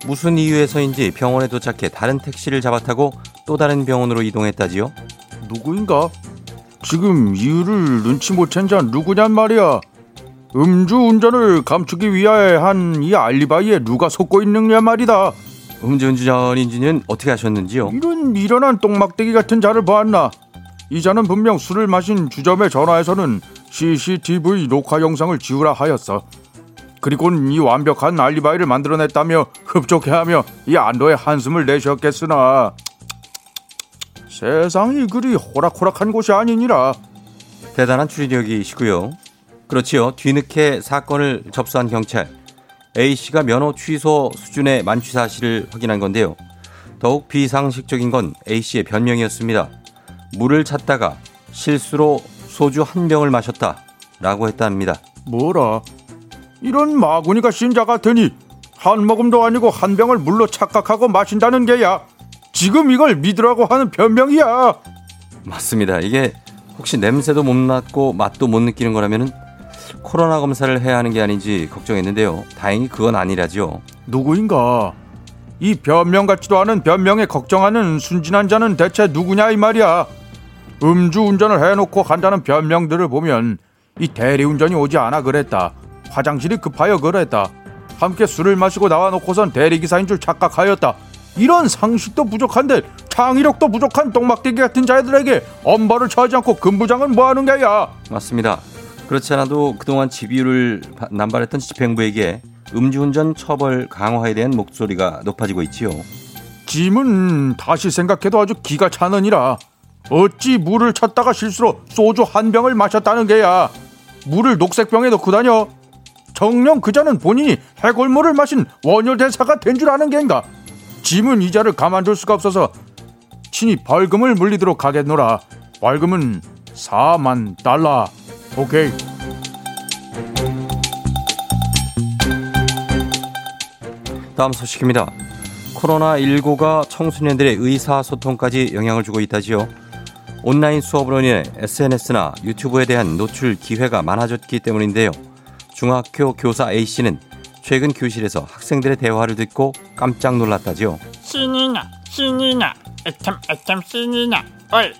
S1: 무슨 이유에서인지 병원에 도착해 다른 택시를 잡아 타고 또 다른 병원으로 이동했다지요.
S9: 누구인가? 지금 이유를 눈치 못 챈 자 누구냔 말이야. 음주 운전을 감추기 위하여 한 이 알리바이에 누가 속고 있느냐 말이다.
S1: 음주운전인지는 어떻게 하셨는지요?
S9: 이런 미련한 똥막대기 같은 자를 보았나? 이 자는 분명 술을 마신 주점에 전화해서는 CCTV 녹화 영상을 지우라 하였어. 그리고는 이 완벽한 알리바이를 만들어냈다며 흡족해하며 이 안도의 한숨을 내쉬었겠으나 세상이 그리 호락호락한 곳이 아니니라.
S1: 대단한 추리력이시고요. 그렇지요. 뒤늦게 사건을 접수한 경찰 A씨가 면허 취소 수준의 만취 사실을 확인한 건데요. 더욱 비상식적인 건 A씨의 변명이었습니다. 물을 찾다가 실수로 소주 한 병을 마셨다 라고 했답니다.
S9: 뭐라? 이런 마구니가 신자 같으니 한 모금도 아니고 한 병을 물로 착각하고 마신다는 게야. 지금 이걸 믿으라고 하는 변명이야.
S1: 맞습니다. 이게 혹시 냄새도 못 맡고 맛도 못 느끼는 거라면은 코로나 검사를 해야 하는 게 아닌지 걱정했는데요. 다행히 그건 아니라지요.
S9: 누구인가? 이 변명 같지도 않은 변명에 걱정하는 순진한 자는 대체 누구냐 이 말이야. 음주 운전을 해놓고 간다는 변명들을 보면 이 대리운전이 오지 않아 그랬다. 화장실이 급하여 그랬다. 함께 술을 마시고 나와놓고선 대리기사인 줄 착각하였다. 이런 상식도 부족한데 창의력도 부족한 똥막대기 같은 자들에게 엄벌을 처하지 않고 근부장은 뭐하는 게야?
S1: 맞습니다. 그렇지 않아도 그동안 집유를 바- 남발했던 집행부에게 음주운전 처벌 강화에 대한 목소리가 높아지고 있지요.
S9: 짐은 다시 생각해도 아주 기가 차느니라. 어찌 물을 찾다가 실수로 소주 한 병을 마셨다는 게야. 물을 녹색병에 넣고 다녀. 정녕 그자는 본인이 해골물을 마신 원효 대사가 된 줄 아는 게인가. 짐은 이자를 가만둘 수가 없어서 친히 벌금을 물리도록 하겠노라. 벌금은 4만 달러. 오케이.
S1: 다음 소식입니다. 코로나19가 청소년들의 의사소통까지 영향을 주고 있다지요. 온라인 수업으로 인해 SNS나 유튜브에 대한 노출 기회가 많아졌기 때문인데요. 중학교 교사 A씨는 최근 교실에서 학생들의 대화를 듣고 깜짝 놀랐다지요.
S10: 신이나 신이나 애참 애참 신이나 얼얼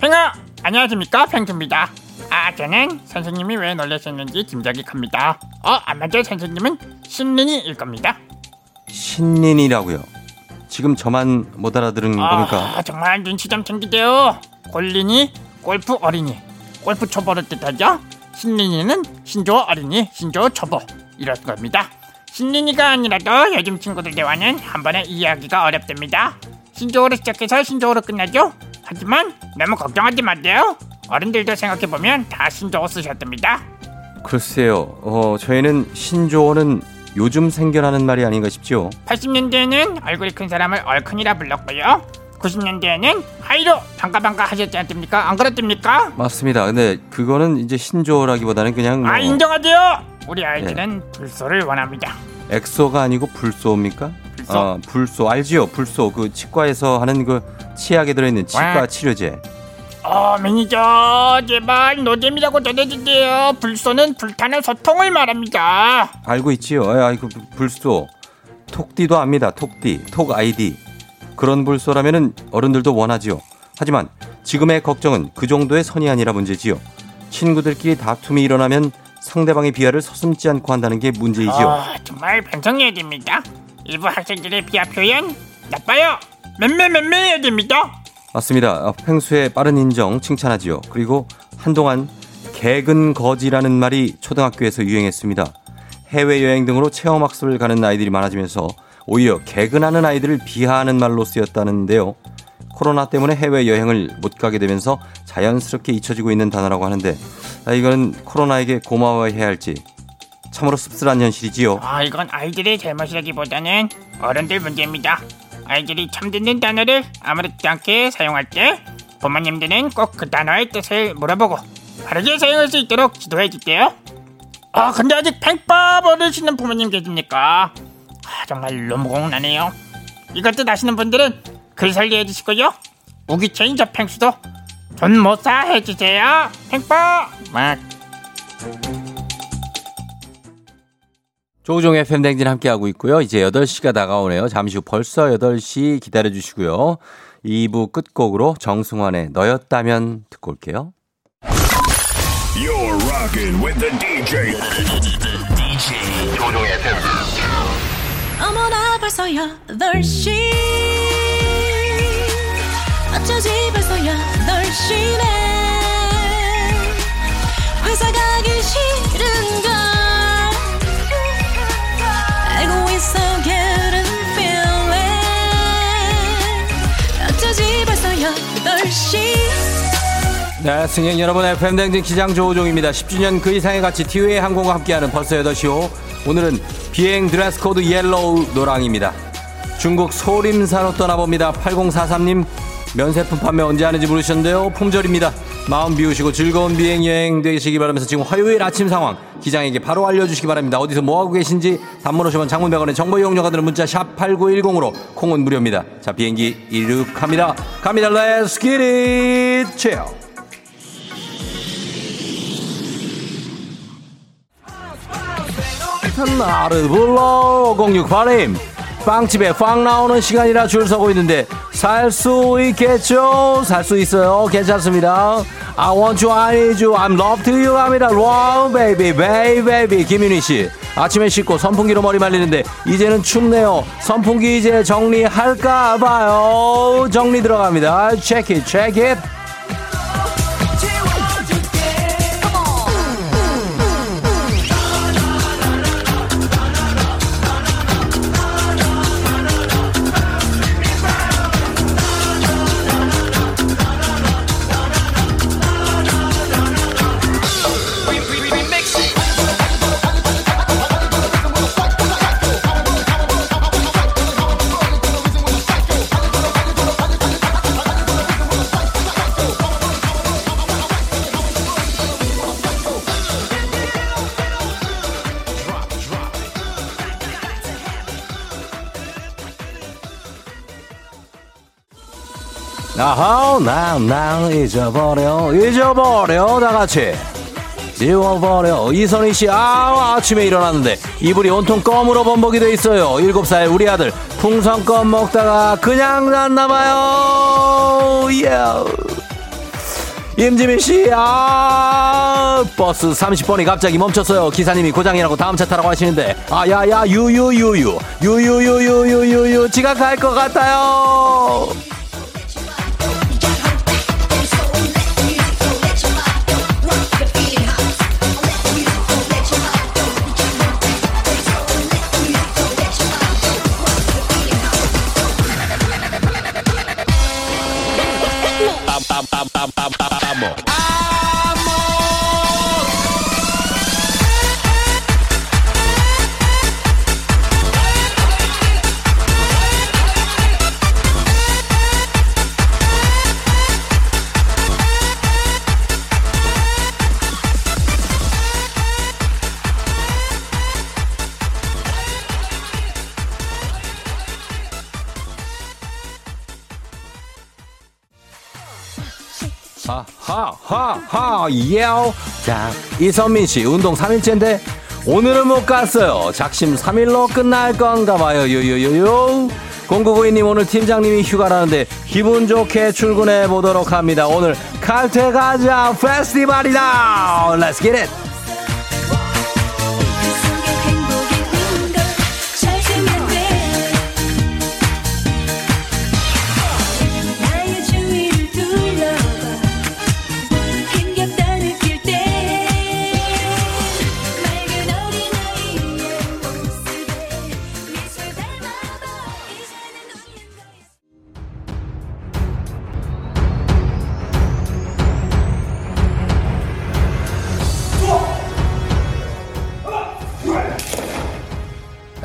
S10: 팽아 안녕하십니까 팽수입니다 아 저는 선생님이 왜 놀라셨는지 짐작이 갑니다. 어 아마도 선생님은 신린이일 겁니다.
S1: 신린이라고요. 지금 저만 못 알아들은 겁니까?
S10: 아 정말 눈치 좀 챙기세요. 골린이 골프 어린이 골프 초보를 뜻하죠? 신린이는 신조 어린이 신조 초보. 이럴 겁니다. 신린이가 아니라도 요즘 친구들 대화는 한 번에 이해하기가 어렵답니다. 신조어로 시작해서 신조어로 끝나죠? 하지만 너무 걱정하지 마세요 어른들도 생각해보면 다 신조어 쓰셨답니다
S1: 글쎄요. 어, 저희는 신조어는 요즘 생겨나는 말이 아닌가 싶지요.
S10: 80년대에는 얼굴이 큰 사람을 얼큰이라 불렀고요 90년대에는 하이루 방가방가 하셨지 않습니까 안 그렇습니까
S1: 맞습니다. 근데 그거는 이제 신조어라기보다는 그냥 뭐
S10: 아 인정하세요 우리 아이들은 불소를 원합니다
S1: 엑소가 아니고 불소입니까?
S10: 불소.
S1: 어, 불소 알지요? 불소 그 치과에서 하는 그 치약에 들어있는 치과
S10: 와.
S1: 치료제.
S10: 어 매니저 제발 노잼이라고 전해주세요 불소는 불타는 소통을 말합니다
S1: 알고 있지요. 아, 이고 불소. 톡디도 압니다. 톡디, 톡 아이디. 그런 불소라면은 어른들도 원하지요. 하지만 지금의 걱정은 그 정도의 선이 아니라 문제지요. 친구들끼리 다툼이 일어나면 상대방의 비하를 서슴지 않고 한다는 게 문제이지요.
S10: 아, 정말 반성해야 됩니다 일부 학생들의 비하 표현 나빠요 맴매맴매해야 됩니다
S1: 맞습니다. 어, 펭수의 빠른 인정 칭찬하지요. 그리고 한동안 개근 거지라는 말이 초등학교에서 유행했습니다. 해외여행 등으로 체험학습을 가는 아이들이 많아지면서 오히려 개근하는 아이들을 비하하는 말로 쓰였다는데요. 코로나 때문에 해외여행을 못 가게 되면서 자연스럽게 잊혀지고 있는 단어라고 하는데 아, 이건 코로나에게 고마워해야 할지 참으로 씁쓸한 현실이지요.
S10: 아 이건 아이들의 잘못이라기보다는 어른들 문제입니다 아이들이 처음 듣는 단어를 아무렇지 않게 사용할 때 부모님들은 꼭 그 단어의 뜻을 물어보고 바르게 사용할 수 있도록 지도해 주세요. 아 근데 아직 팽빠 버리시는 부모님 계십니까? 아 정말 너무 공나네요. 이것 뜻 아시는 분들은 글 설계해 주시고요. 우기체인 저 팽수도 돈못사 해주세요. 팽빠 막
S1: 조우종의 팬댕진 함께하고 있고요. 이제 8시가 다가오네요. 잠시 후 벌써 8시 기다려주시고요. 2부 끝곡으로 정승환의 너였다면 듣고 올게요.
S11: You're rocking with the DJ. DJ 조종의 FM.
S5: 어머나 벌써 8시 어쩌지 벌써 8시네 회사 가기 싫은걸
S1: 네, 승객 여러분, FM 대행진 기장 조우종입니다. 10주년 그 이상의 가치 티웨이 항공과 함께하는 벌써 8시호. 오늘은 비행 드레스 코드 yellow 노랑입니다. 중국 소림사로 떠나봅니다. 8043님, 면세품 판매 언제 하는지 물으셨는데요. 품절입니다. 마음 비우시고 즐거운 비행 여행 되시기 바라면서 지금 화요일 아침 상황 기장에게 바로 알려주시기 바랍니다. 어디서 뭐하고 계신지 단문 오시면 장문 100원의 정보 이용료가 드는 문자 샵 8910으로 콩은 무료입니다. 자, 비행기 이륙합니다. 갑니다. Let's get it! chill. 나를 불러 068님 빵집에 빵 나오는 시간이라 줄 서고 있는데 살 수 있겠죠? 살 수 있어요. 괜찮습니다. I want you, I need you, I'm love to you 합니다. Wow, baby, baby, baby. 김윤희 씨. 아침에 씻고 선풍기로 머리 말리는데 이제는 춥네요. 선풍기 이제 정리할까 봐요. 정리 들어갑니다. Check it, check it. 나, 나 잊어버려, 잊어버려, 다 같이. 지워버려. 이선희 씨, 아, 아침에 일어났는데 이불이 온통 껌으로 범벅이 돼 있어요. 일곱 살 우리 아들 풍선껌 먹다가 그냥 잤나봐요. 예. 임지민 씨, 아, 버스 30번이 갑자기 멈췄어요. 기사님이 고장이라고 다음 차 타라고 하시는데, 아, 야, 야, 유유유유, 유유유유유유유, 지각할 것 같아요. 하 예오. 자 이선민 씨 운동 3일째인데 오늘은 못 갔어요. 작심 3일로 끝날 건가 봐요. 요요요요. 0992님 오늘 팀장님이 휴가라는데 기분 좋게 출근해 보도록 합니다. 오늘 칼퇴 가자. 페스티벌이다. Let's get it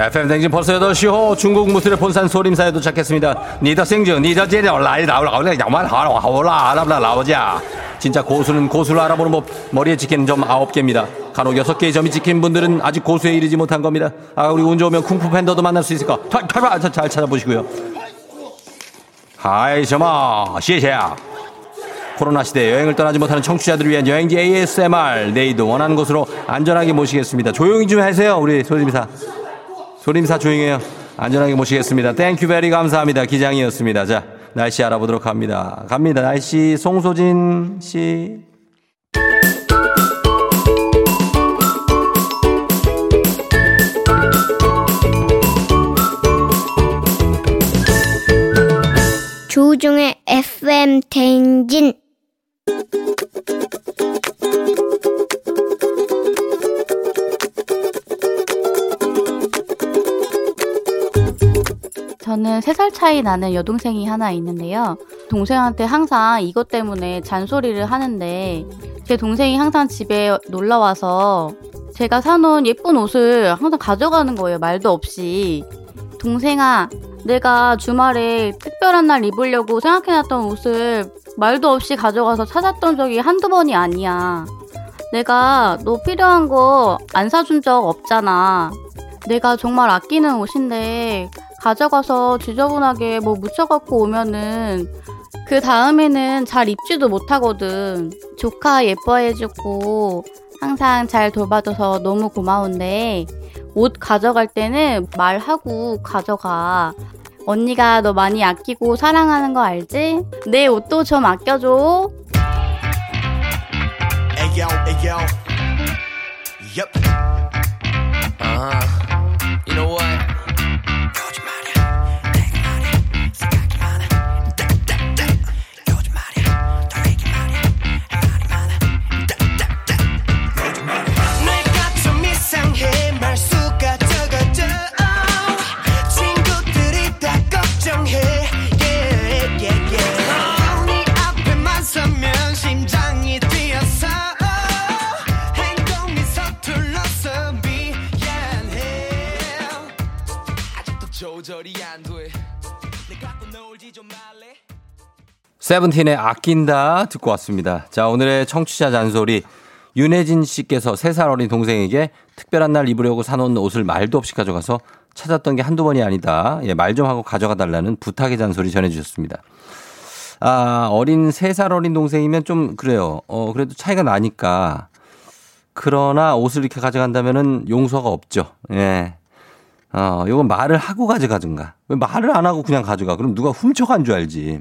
S1: FM 댕진 벌써 8시 호 중국 무술의 본산 소림사에 도착했습니다. 니더 생즈, 니더 제려, 라이 나올라, 야만 하라, 하올라, 알아보라, 나오자. 진짜 고수는 고수를 알아보는 법, 머리에 찍히는 점 9개입니다. 간혹 6개의 점이 찍힌 분들은 아직 고수에 이르지 못한 겁니다. 아, 우리 운 좋으면 쿵푸 팬더도 만날 수 있을까? 잘, 잘, 잘 찾아보시고요. 하이, 셔마, 시에샤. 코로나 시대 여행을 떠나지 못하는 청취자들을 위한 여행지 ASMR 내일도 원하는 곳으로 안전하게 모시겠습니다. 조용히 좀 하세요, 우리 소림사. 소림사 조용해요. 안전하게 모시겠습니다. Thank you very 감사합니다. 기장이었습니다. 자, 날씨 알아보도록 합니다. 갑니다. 날씨 송소진 씨.
S12: 조우종의 FM 대행진
S13: 저는 3살 차이 나는 여동생이 하나 있는데요. 동생한테 항상 이것 때문에 잔소리를 하는데 제 동생이 항상 집에 놀러 와서 제가 사놓은 예쁜 옷을 항상 가져가는 거예요. 말도 없이. 동생아, 내가 주말에 특별한 날 입으려고 생각해놨던 옷을 말도 없이 가져가서 찾았던 적이 한두 번이 아니야. 내가 너 필요한 거 안 사준 적 없잖아. 내가 정말 아끼는 옷인데 가져가서 지저분하게 뭐 묻혀갖고 오면은 그 다음에는 잘 입지도 못하거든. 조카 예뻐해주고 항상 잘 돌봐줘서 너무 고마운데 옷 가져갈 때는 말하고 가져가. 언니가 너 많이 아끼고 사랑하는 거 알지? 내 옷도 좀 아껴줘.
S14: Ayo, ayo. Yep. 조절이 좀 말래
S1: 세븐틴의 아낀다 듣고 왔습니다. 자, 오늘의 청취자 잔소리. 윤혜진 씨께서 3살 어린 동생에게 특별한 날 입으려고 사놓은 옷을 말도 없이 가져가서 찾았던 게 한두 번이 아니다. 예, 말 좀 하고 가져가 달라는 부탁의 잔소리 전해주셨습니다. 아, 어린 세살 어린 동생이면 좀 그래요. 어, 그래도 차이가 나니까. 그러나 옷을 이렇게 가져간다면은 용서가 없죠. 예. 어, 이건 말을 하고 가져가든가. 왜 말을 안 하고 그냥 가져가? 그럼 누가 훔쳐간 줄 알지.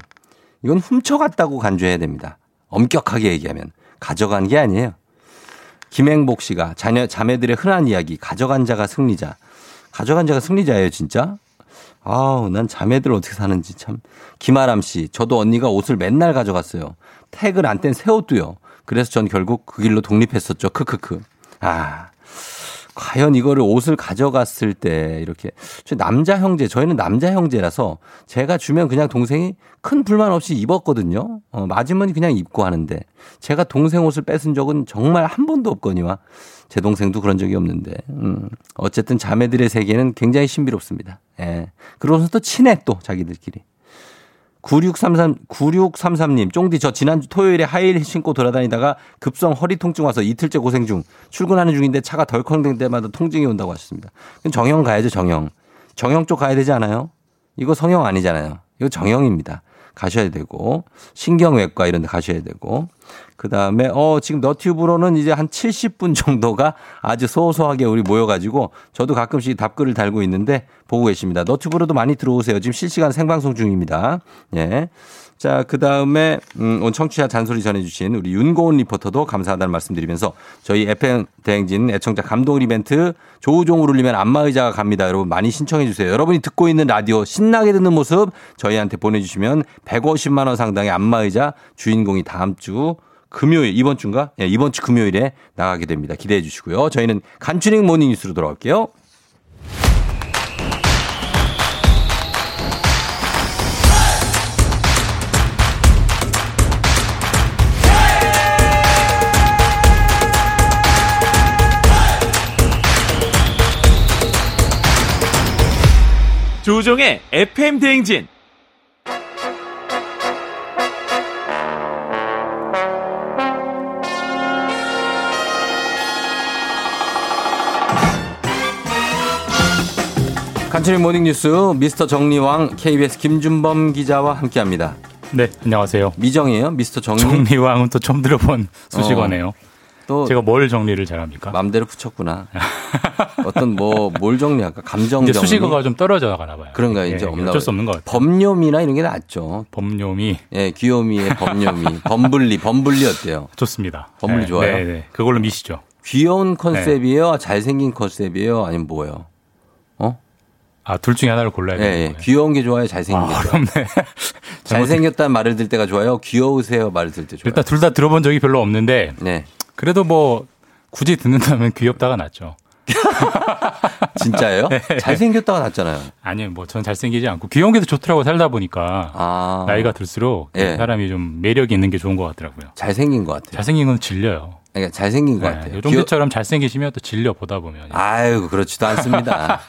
S1: 이건 훔쳐갔다고 간주해야 됩니다. 엄격하게 얘기하면. 가져간 게 아니에요. 김행복 씨가 자녀, 자매들의 흔한 이야기, 가져간 자가 승리자. 가져간 자가 승리자예요, 진짜? 아우, 난 자매들 어떻게 사는지 참. 김아람 씨, 저도 언니가 옷을 맨날 가져갔어요. 택을 안 뗀 새 옷도요. 그래서 전 결국 그 길로 독립했었죠. 크크크. 아. 과연 이거를 옷을 가져갔을 때 이렇게 저 남자 형제 저희는 남자 형제라서 제가 주면 그냥 동생이 큰 불만 없이 입었거든요. 어, 맞으면 그냥 입고 하는데 제가 동생 옷을 뺏은 적은 정말 한 번도 없거니와 제 동생도 그런 적이 없는데 음, 어쨌든 자매들의 세계는 굉장히 신비롭습니다. 예. 그러면서 또 친해 또 자기들끼리. 9633, 9633님, 쫑디, 저 지난주 토요일에 하이힐 신고 돌아다니다가 급성 허리 통증 와서 이틀째 고생 중. 출근하는 중인데 차가 덜컹댈 때마다 통증이 온다고 하셨습니다. 그럼 정형 가야죠, 정형. 정형 쪽 가야 되지 않아요? 이거 성형 아니잖아요. 이거 정형입니다. 가셔야 되고, 신경외과 이런 데 가셔야 되고, 그 다음에, 어, 지금 너튜브로는 이제 한 70분 정도가 아주 소소하게 우리 모여가지고, 저도 가끔씩 답글을 달고 있는데, 보고 계십니다. 너튜브로도 많이 들어오세요. 지금 실시간 생방송 중입니다. 예. 자, 그 다음에, 음, 오늘 청취자 잔소리 전해주신 우리 윤고은 리포터도 감사하다는 말씀 드리면서 저희 FM 대행진 애청자 감동 이벤트 조우종을 울리면 안마의자가 갑니다. 여러분 많이 신청해주세요. 여러분이 듣고 있는 라디오 신나게 듣는 모습 저희한테 보내주시면 150만원 상당의 안마의자 주인공이 다음 주 금요일, 이번 주인가? 예, 이번 주 금요일에 나가게 됩니다. 기대해 주시고요. 저희는 간추린 morning 뉴스로 돌아올게요.
S6: 조우종의 FM 대행진.
S1: 간추린 morning 뉴스 미스터 정리왕 KBS 김준범 기자와 함께합니다.
S15: 네, 안녕하세요.
S1: 미정이에요, 미스터 정리.
S15: 정리왕은 또 처음 들어본 수식어네요.
S1: 어, 또
S15: 제가 뭘 정리를 잘합니까?
S1: 맘대로 붙였구나. 어떤 뭐 뭘 정리할까? 감정 정리.
S15: 수식어가 좀 떨어져 가나 봐요.
S1: 그런가
S15: 예,
S1: 이제 없나
S15: 어쩔 수 없는 것 같아요.
S1: 범요미나 이런 게 낫죠.
S15: 범요미.
S1: 예, 귀요미의 범요미. 범블리, 범블리 어때요?
S15: 좋습니다.
S1: 범블리
S15: 네,
S1: 좋아요?
S15: 네, 네. 그걸로 미시죠.
S1: 귀여운 컨셉이에요? 잘생긴 컨셉이에요? 아니면 뭐예요? 어?
S15: 아, 둘 중에 하나를 골라야
S1: 예,
S15: 되는
S1: 예.
S15: 거예요.
S1: 귀여운 게 좋아요? 잘생긴 게
S15: 아,
S1: 좋아요?
S15: 어렵네.
S1: 잘생겼다는 말을 들 때가 좋아요? 귀여우세요? 말을 들 때 좋아요?
S15: 일단 둘 다 들어본 적이 별로 없는데
S1: 네.
S15: 그래도 뭐 굳이 듣는다면 귀엽다가 낫죠.
S1: 진짜예요?
S15: 네.
S1: 잘생겼다가 낫잖아요.
S15: 아니요, 뭐 저는 잘생기지 않고 귀여운 게 더 좋더라고 살다 보니까
S1: 아.
S15: 나이가 들수록
S1: 예.
S15: 사람이 좀 매력이 있는 게 좋은 것 같더라고요.
S1: 잘생긴 것 같아요.
S15: 잘생긴 건 질려요.
S1: 그러니까 잘생긴 것
S15: 네,
S1: 같아요.
S15: 요정도처럼 잘생기시면 또 질려 보다 보면.
S1: 아유, 그렇지도 않습니다.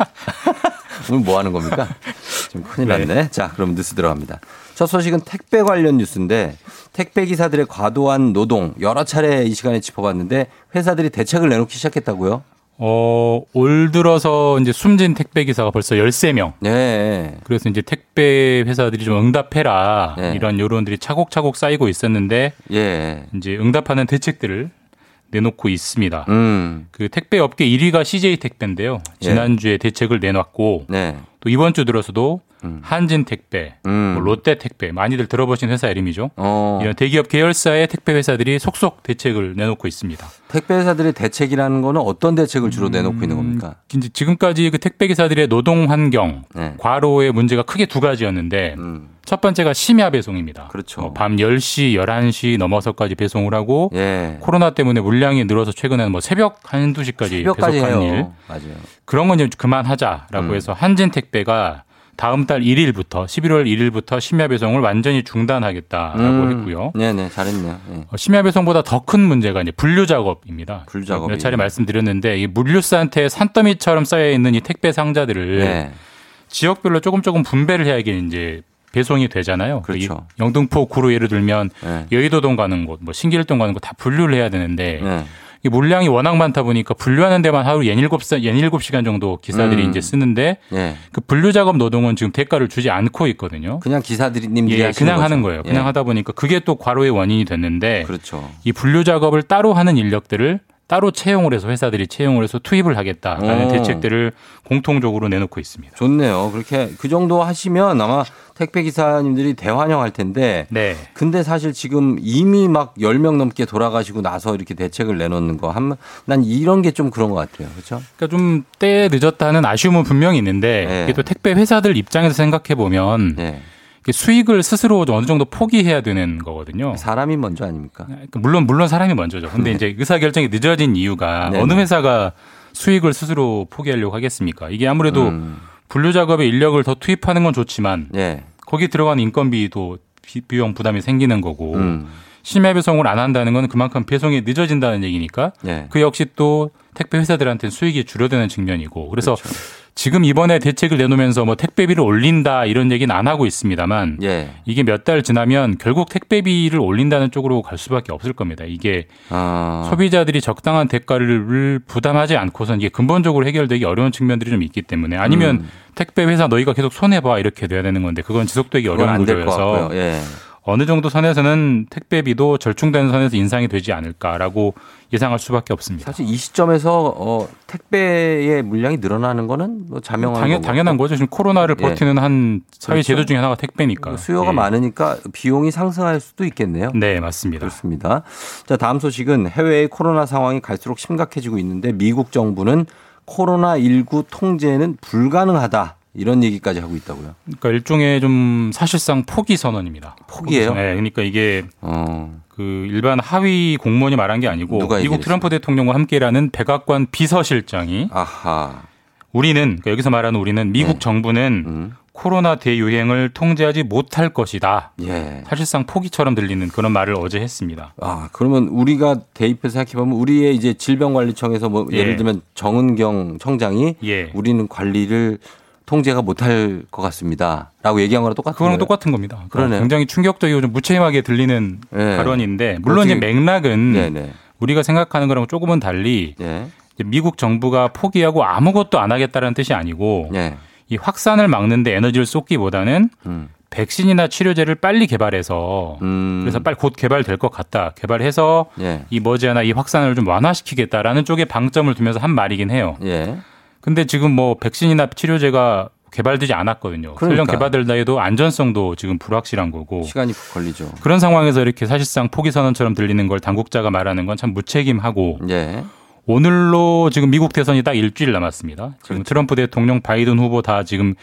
S1: 오늘 뭐 하는 겁니까? 지금 큰일
S15: 네.
S1: 났네. 자, 그럼 뉴스 들어갑니다. 첫 소식은 택배 관련 뉴스인데 택배 기사들의 과도한 노동 여러 차례 이 시간에 짚어봤는데 회사들이 대책을 내놓기 시작했다고요?
S15: 어, 올 들어서 이제 숨진 택배 기사가 벌써 13명.
S1: 네.
S15: 그래서 이제 택배 회사들이 좀 응답해라.
S1: 네.
S15: 이런 요론들이 차곡차곡 쌓이고 있었는데
S1: 예.
S15: 이제 응답하는 대책들을 내놓고 있습니다.
S1: 음.
S15: 그 택배 업계 1위가 CJ 택배인데요. 지난주에 대책을 내놨고
S1: 네.
S15: 또 이번 주 들어서도 한진 택배, 뭐 롯데 택배 많이들 들어보신 회사 이름이죠.
S1: 어.
S15: 이런 대기업 계열사의 택배 회사들이 속속 대책을 내놓고 있습니다.
S1: 택배 회사들의 대책이라는 거는 어떤 대책을 주로 내놓고 있는 겁니까?
S15: 이제 지금까지 그 택배 기사들의 노동 환경,
S1: 네.
S15: 과로의 문제가 크게 두 가지였는데 첫 번째가 심야 배송입니다.
S1: 음. 그렇죠.
S15: 뭐 밤 10시, 11시 넘어서까지 배송을 하고
S1: 예.
S15: 코로나 때문에 물량이 늘어서 최근에는 뭐 새벽 1, 2시까지
S1: 새벽까지
S15: 배송하는
S1: 해요.
S15: 일.
S1: 맞아요.
S15: 그런 건 좀 그만하자라고
S1: 음.
S15: 해서 한진 택배가 다음 달 1일부터 11월 1일부터 심야 배송을 완전히 중단하겠다라고
S1: 음.
S15: 했고요.
S1: 네네, 잘했네요. 예.
S15: 어, 심야 배송보다 더 큰 문제가 이제 분류 작업입니다.
S1: 분류 작업이.
S15: 몇 차례 말씀드렸는데 이 물류센터에 산더미처럼 쌓여 있는 이 택배 상자들을
S1: 네.
S15: 지역별로 조금 조금 분배를 해야 이게 이제 배송이 되잖아요.
S1: 그렇죠.
S15: 이 영등포 구로 예를 들면
S1: 네.
S15: 여의도동 가는 곳, 뭐 신길동 가는 곳 다 분류를 해야 되는데
S1: 네.
S15: 이 물량이 워낙 많다 보니까 분류하는 데만 하루 17시간, 17시간 정도 기사들이
S1: 음.
S15: 이제 쓰는데
S1: 예.
S15: 그 분류 작업 노동은 지금 대가를 주지 않고 있거든요.
S1: 그냥 기사들님들이
S15: 예,
S1: 하시는
S15: 그냥
S1: 거죠.
S15: 하는 거예요. 그냥
S1: 예.
S15: 하다 보니까 그게 또 과로의 원인이 됐는데
S1: 그렇죠.
S15: 이 분류 작업을 따로 하는 인력들을 따로 채용을 해서 회사들이 채용을 해서 투입을 하겠다라는
S1: 오.
S15: 대책들을 공통적으로 내놓고 있습니다.
S1: 좋네요. 그렇게 그 정도 하시면 아마 택배 기사님들이 대환영할 텐데.
S15: 네.
S1: 근데 사실 지금 이미 막 10명 넘게 돌아가시고 나서 이렇게 대책을 내놓는 거 하면 난 이런 게 좀 그런 것 같아요. 그렇죠?
S15: 그러니까 좀때 늦었다는 아쉬움은 분명히 있는데
S1: 네.
S15: 이게 또 택배 회사들 입장에서 생각해 보면 이게 수익을 스스로 좀 어느 정도 포기해야 되는 거거든요.
S1: 사람이 먼저 아닙니까?
S15: 그러니까 물론 물론 사람이 먼저죠. 근데 이제 의사 결정이 늦어진 이유가
S1: 네,
S15: 어느
S1: 네.
S15: 회사가 수익을 스스로 포기하려고 하겠습니까? 이게 아무래도
S1: 음.
S15: 분류 작업에 인력을 더 투입하는 건 좋지만
S1: 예.
S15: 거기 들어간 인건비도 비- 비용 부담이 생기는 거고
S1: 음.
S15: 심야 배송을 안 한다는 건 그만큼 배송이 늦어진다는 얘기니까
S1: 예.
S15: 그 역시 또 택배 회사들한테는 수익이 줄어드는 측면이고 그래서
S1: 그렇죠.
S15: 지금 이번에 대책을 내놓으면서 뭐 택배비를 올린다 이런 얘기는 안 하고 있습니다만
S1: 예.
S15: 이게 몇 달 지나면 결국 택배비를 올린다는 쪽으로 갈 수밖에 없을 겁니다. 이게
S1: 아.
S15: 소비자들이 적당한 대가를 부담하지 않고선 이게 근본적으로 해결되기 어려운 측면들이 좀 있기 때문에 아니면
S1: 음.
S15: 택배 회사 너희가 계속 손해 봐 이렇게 돼야 되는 건데 그건 지속되기 어려운 구조여서.
S1: 예.
S15: 어느 정도 선에서는 택배비도 절충되는 선에서 인상이 되지 않을까라고 예상할 수밖에 없습니다.
S1: 사실 이 시점에서 어, 택배의 물량이 늘어나는 거는 뭐 자명한
S15: 당연. 당연한 거죠. 지금 코로나를
S1: 예.
S15: 버티는 한 사회
S1: 그렇죠.
S15: 제도 중에 하나가 택배니까.
S1: 수요가
S15: 예.
S1: 많으니까 비용이 상승할 수도 있겠네요.
S15: 네, 맞습니다.
S1: 그렇습니다. 자, 다음 소식은 해외의 코로나 상황이 갈수록 심각해지고 있는데 미국 정부는 코로나19 통제는 불가능하다. 이런 얘기까지 하고 있다고요.
S15: 그러니까 일종의 좀 사실상 포기 선언입니다.
S1: 포기예요?
S15: 네, 그러니까 이게
S1: 어.
S15: 그 일반 하위 공무원이 말한 게 아니고 미국
S1: 얘기했어요?
S15: 트럼프 대통령과 함께라는 백악관 비서실장이
S1: 아하.
S15: 우리는 그러니까 여기서 말하는 우리는 미국
S1: 네.
S15: 정부는
S1: 음.
S15: 코로나 대유행을 통제하지 못할 것이다.
S1: 예.
S15: 사실상 포기처럼 들리는 그런 말을 어제 했습니다.
S1: 아, 그러면 우리가 대입해서 생각해보면 우리의 이제 질병관리청에서 뭐
S15: 예.
S1: 예를 들면 정은경 청장이
S15: 예.
S1: 우리는 관리를 통제가 못할 것 같습니다. 라고 얘기한 거랑 똑같은
S15: 그거랑
S1: 거예요.
S15: 똑같은 겁니다. 그러니까
S1: 그러네요.
S15: 굉장히 충격적이고 좀 무책임하게 들리는
S1: 네.
S15: 발언인데 물론 이제 맥락은
S1: 네네.
S15: 우리가 생각하는 거랑 조금은 달리
S1: 예.
S15: 이제 미국 정부가 포기하고 아무것도 안 하겠다는 뜻이 아니고
S1: 예.
S15: 이 확산을 막는데 에너지를 쏟기보다는
S1: 음.
S15: 백신이나 치료제를 빨리 개발해서
S1: 음.
S15: 그래서 빨리 곧 개발될 것 같다. 개발해서
S1: 예.
S15: 이 머지않아 이 확산을 좀 완화시키겠다라는 쪽에 방점을 두면서 한 말이긴 해요.
S1: 예.
S15: 근데 지금 뭐 백신이나 치료제가 개발되지 않았거든요. 설령
S1: 그러니까.
S15: 개발된다 해도 안전성도 지금 불확실한 거고
S1: 시간이 걸리죠.
S15: 그런 상황에서 이렇게 사실상 포기 선언처럼 들리는 걸 당국자가 말하는 건 참 무책임하고
S1: 예.
S15: 오늘로 지금 미국 대선이 딱 일주일 남았습니다.
S1: 그렇죠.
S15: 지금 트럼프 대통령, 바이든 후보 다 지금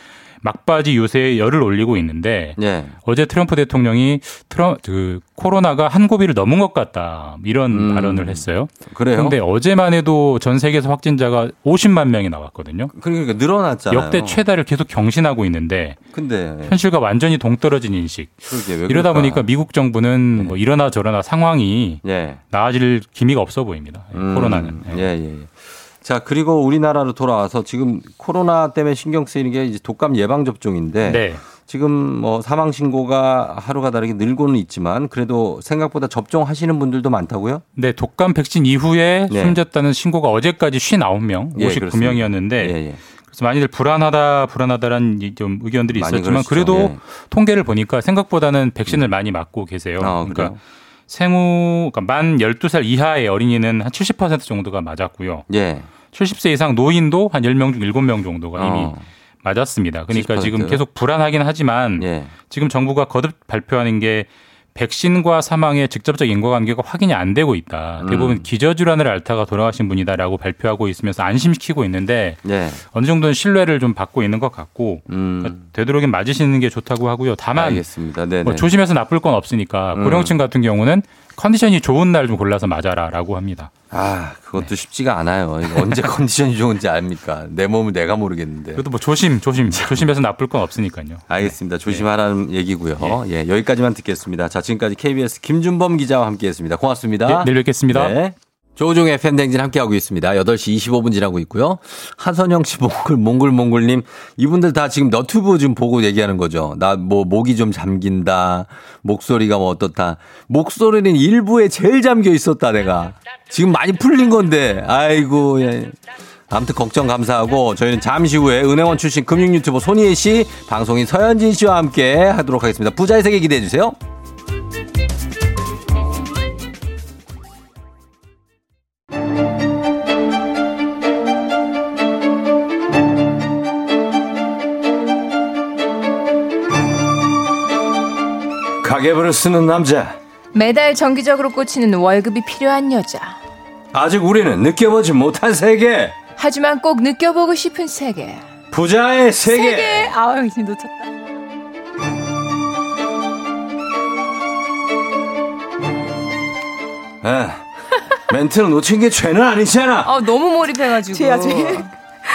S15: 막바지 요새에 열을 올리고 있는데
S1: 예.
S15: 어제 트럼프 대통령이 트럼 그 코로나가 한 고비를 넘은 것 같다 이런
S1: 음.
S15: 발언을 했어요.
S1: 그래요?
S15: 그런데 어제만 해도 전 세계에서 확진자가 50만 명이 나왔거든요.
S1: 그러니까 늘어났잖아요.
S15: 역대 최다를 계속 경신하고 있는데
S1: 근데
S15: 현실과 완전히 동떨어진 인식. 이러다? 보니까 미국 정부는 뭐 이러나 저러나 상황이
S1: 예.
S15: 나아질 기미가 없어 보입니다.
S1: 음,
S15: 코로나는.
S1: 예, 예, 예. 자, 그리고 우리나라로 돌아와서 지금 코로나 때문에 신경 쓰이는 게 이제 독감 예방 접종인데
S15: 네.
S1: 지금 뭐 사망 신고가 하루가 다르게 늘고는 있지만 그래도 생각보다 접종하시는 분들도 많다고요?
S15: 네, 독감 백신 이후에
S1: 네.
S15: 숨졌다는 신고가 어제까지 59명,
S1: 예,
S15: 59명이었는데
S1: 예, 예.
S15: 그래서 많이들 불안하다, 불안하다라는 이좀 의견들이 있었지만
S1: 그러시죠.
S15: 그래도
S1: 예.
S15: 통계를 보니까 생각보다는 백신을 많이 맞고 계세요.
S1: 아,
S15: 그러니까
S1: 그래요?
S15: 생후 그러니까 만 12살 이하의 어린이는 한 70% 정도가 맞았고요.
S1: 예.
S15: 70세 이상 노인도 한 10명 중 7명 정도가 이미
S1: 어.
S15: 맞았습니다. 그러니까
S1: 70%?
S15: 지금 계속 불안하긴 하지만
S1: 예.
S15: 지금 정부가 거듭 발표하는 게 백신과 사망의 직접적 인과관계가 확인이 안 되고 있다. 대부분
S1: 음.
S15: 기저질환을 앓다가 돌아가신 분이다라고 발표하고 있으면서 안심시키고 있는데
S1: 예.
S15: 어느 정도는 신뢰를 좀 받고 있는 것 같고 그러니까 되도록이면 맞으시는 게 좋다고 하고요. 다만
S1: 음. 네,
S15: 뭐
S1: 네.
S15: 조심해서 나쁠 건 없으니까
S1: 음.
S15: 고령층 같은 경우는 컨디션이 좋은 날 좀 골라서 맞아라라고 합니다.
S1: 아, 그것도 쉽지가 않아요. 언제 컨디션이 좋은지 압니까? 내 몸을 내가 모르겠는데.
S15: 그래도 뭐 조심, 조심, 조심해서 나쁠 건 없으니까요.
S1: 알겠습니다. 조심하라는 얘기고요. 예. 여기까지만 듣겠습니다. 자, 지금까지 KBS 김준범 기자와 함께했습니다. 고맙습니다.
S15: 네, 내일 뵙겠습니다.
S1: 네. 조종의 팬댕진 함께하고 있습니다. 8시 25분 지나고 있고요. 한선영 씨, 몽글, 몽글몽글님, 이분들 다 지금 너튜브 좀 보고 얘기하는 거죠. 나 뭐, 목이 좀 잠긴다. 목소리가 뭐 어떻다. 목소리는 일부에 제일 잠겨 있었다, 내가. 지금 많이 풀린 건데. 아이고, 예. 아무튼 걱정 감사하고 저희는 잠시 후에 은행원 출신 금융 유튜버 손희애 씨, 방송인 서현진 씨와 함께 하도록 하겠습니다. 부자의 세계 기대해 주세요. 가계부를 쓰는 남자.
S16: 매달 정기적으로 꽂히는 월급이 필요한 여자.
S1: 아직 우리는 느껴보지 못한 세계.
S16: 하지만 꼭 느껴보고 싶은 세계.
S1: 부자의 세계.
S16: 세계. 아유, 이제 놓쳤다.
S1: 에, 멘트는 놓친 게 죄는 아니잖아.
S16: 아, 너무 몰입해가지고.
S17: 죄야, 죄.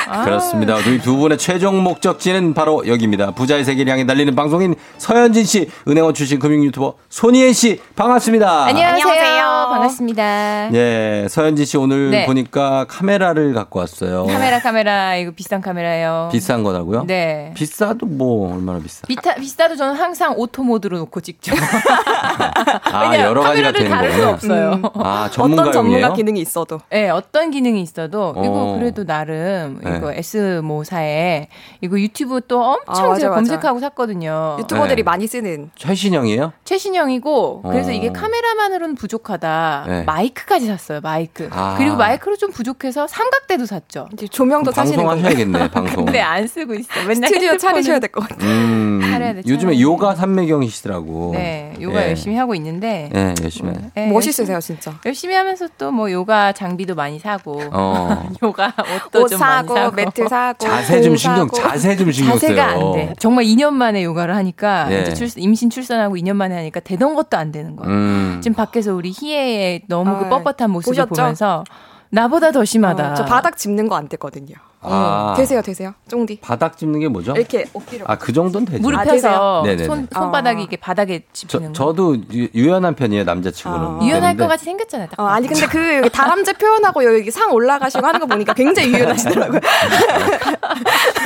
S16: 아.
S1: 그렇습니다. 우리 두 분의 최종 목적지는 바로 여기입니다. 부자의 세계를 향해 달리는 방송인 서현진 씨, 은행원 출신 금융 유튜버 손희애 씨, 반갑습니다.
S16: 안녕하세요. 반갑습니다.
S1: 예, 서현진 씨 오늘
S16: 네.
S1: 보니까 카메라를 갖고 왔어요.
S16: 카메라, 카메라. 이거 비싼 카메라예요.
S1: 비싼 거라고요?
S16: 네.
S1: 비싸도 뭐 얼마나 비싸?
S16: 비타, 비싸도 저는 항상 auto mode로 놓고 찍죠.
S1: 아, 여러 가지가 되는
S16: 다룰 수
S1: 거예요.
S16: 없어요.
S17: 음.
S1: 아, 전문가용이에요?
S17: 기능이 있어도.
S16: 네, 어떤 기능이 있어도 이거
S1: 어.
S16: 그래도 나름
S1: 네.
S16: 이거 S모사에 이거 유튜브 또 엄청
S17: 아, 맞아,
S16: 제가
S17: 맞아.
S16: 검색하고 샀거든요.
S17: 유튜버들이
S1: 네.
S17: 많이 쓰는.
S1: 최신형이에요?
S16: 최신형이고 그래서
S1: 어.
S16: 이게 카메라만으로는 부족하다.
S1: 네.
S16: 마이크까지 샀어요. 마이크.
S1: 아.
S16: 그리고 마이크로 좀 부족해서 삼각대도 샀죠.
S17: 이제 조명도 사시는 거.
S1: 방송하셔야겠네, 방송.
S16: 근데 안 쓰고 있어. 맨날
S17: 스튜디오
S16: 핸드폰은-
S17: 차리셔야 될 것 같아요.
S1: 음,
S16: 차려야 돼,
S1: 요즘에
S16: 차려야 돼.
S1: 요가 삼매경이시더라고.
S16: 네, 요가
S1: 예.
S16: 열심히 하고 있는데
S1: 네, 열심히. 해.
S16: 네,
S17: 멋있으세요, 진짜.
S16: 열심히 하면서 또 뭐 요가 장비도 많이 사고
S1: 어.
S16: 요가 옷도
S17: 옷
S16: 좀
S17: 사고,
S16: 많이 사고
S17: 매트 사고.
S1: 자세
S17: 좀공
S1: 신경,
S17: 사고.
S1: 자세 좀 신경 써요.
S16: 자세가 안 돼. 정말 2년 만에 요가를 하니까
S1: 예.
S16: 이제 출, 임신 출산하고 2년 만에 하니까 되던 것도 안 되는 거야.
S1: 음.
S16: 지금 밖에서 우리 희애 의 너무
S17: 아,
S16: 그 뻣뻣한 모습을
S17: 보셨죠?
S16: 보면서 나보다 더 심하다.
S17: 어, 저 바닥 짚는 거 안 됐거든요.
S1: 아.
S17: 되세요, 되세요. 쫑디.
S1: 바닥 짚는 게 뭐죠?
S17: 이렇게 어깨를.
S1: 아, 그 정도는 되죠.
S16: 무릎
S17: 아.
S16: 손, 손바닥이 이게 바닥에
S1: 저,
S16: 짚히는 거.
S1: 저도 유, 유연한 편이에요, 남자치고는.
S16: 유연할
S1: 그런데
S16: 것 같이 생겼잖아요. 딱
S17: 어, 아니 근데 그 여기 다람쥐 표현하고 여기 상 올라가시고 하는 거 보니까 굉장히 유연하시더라고요.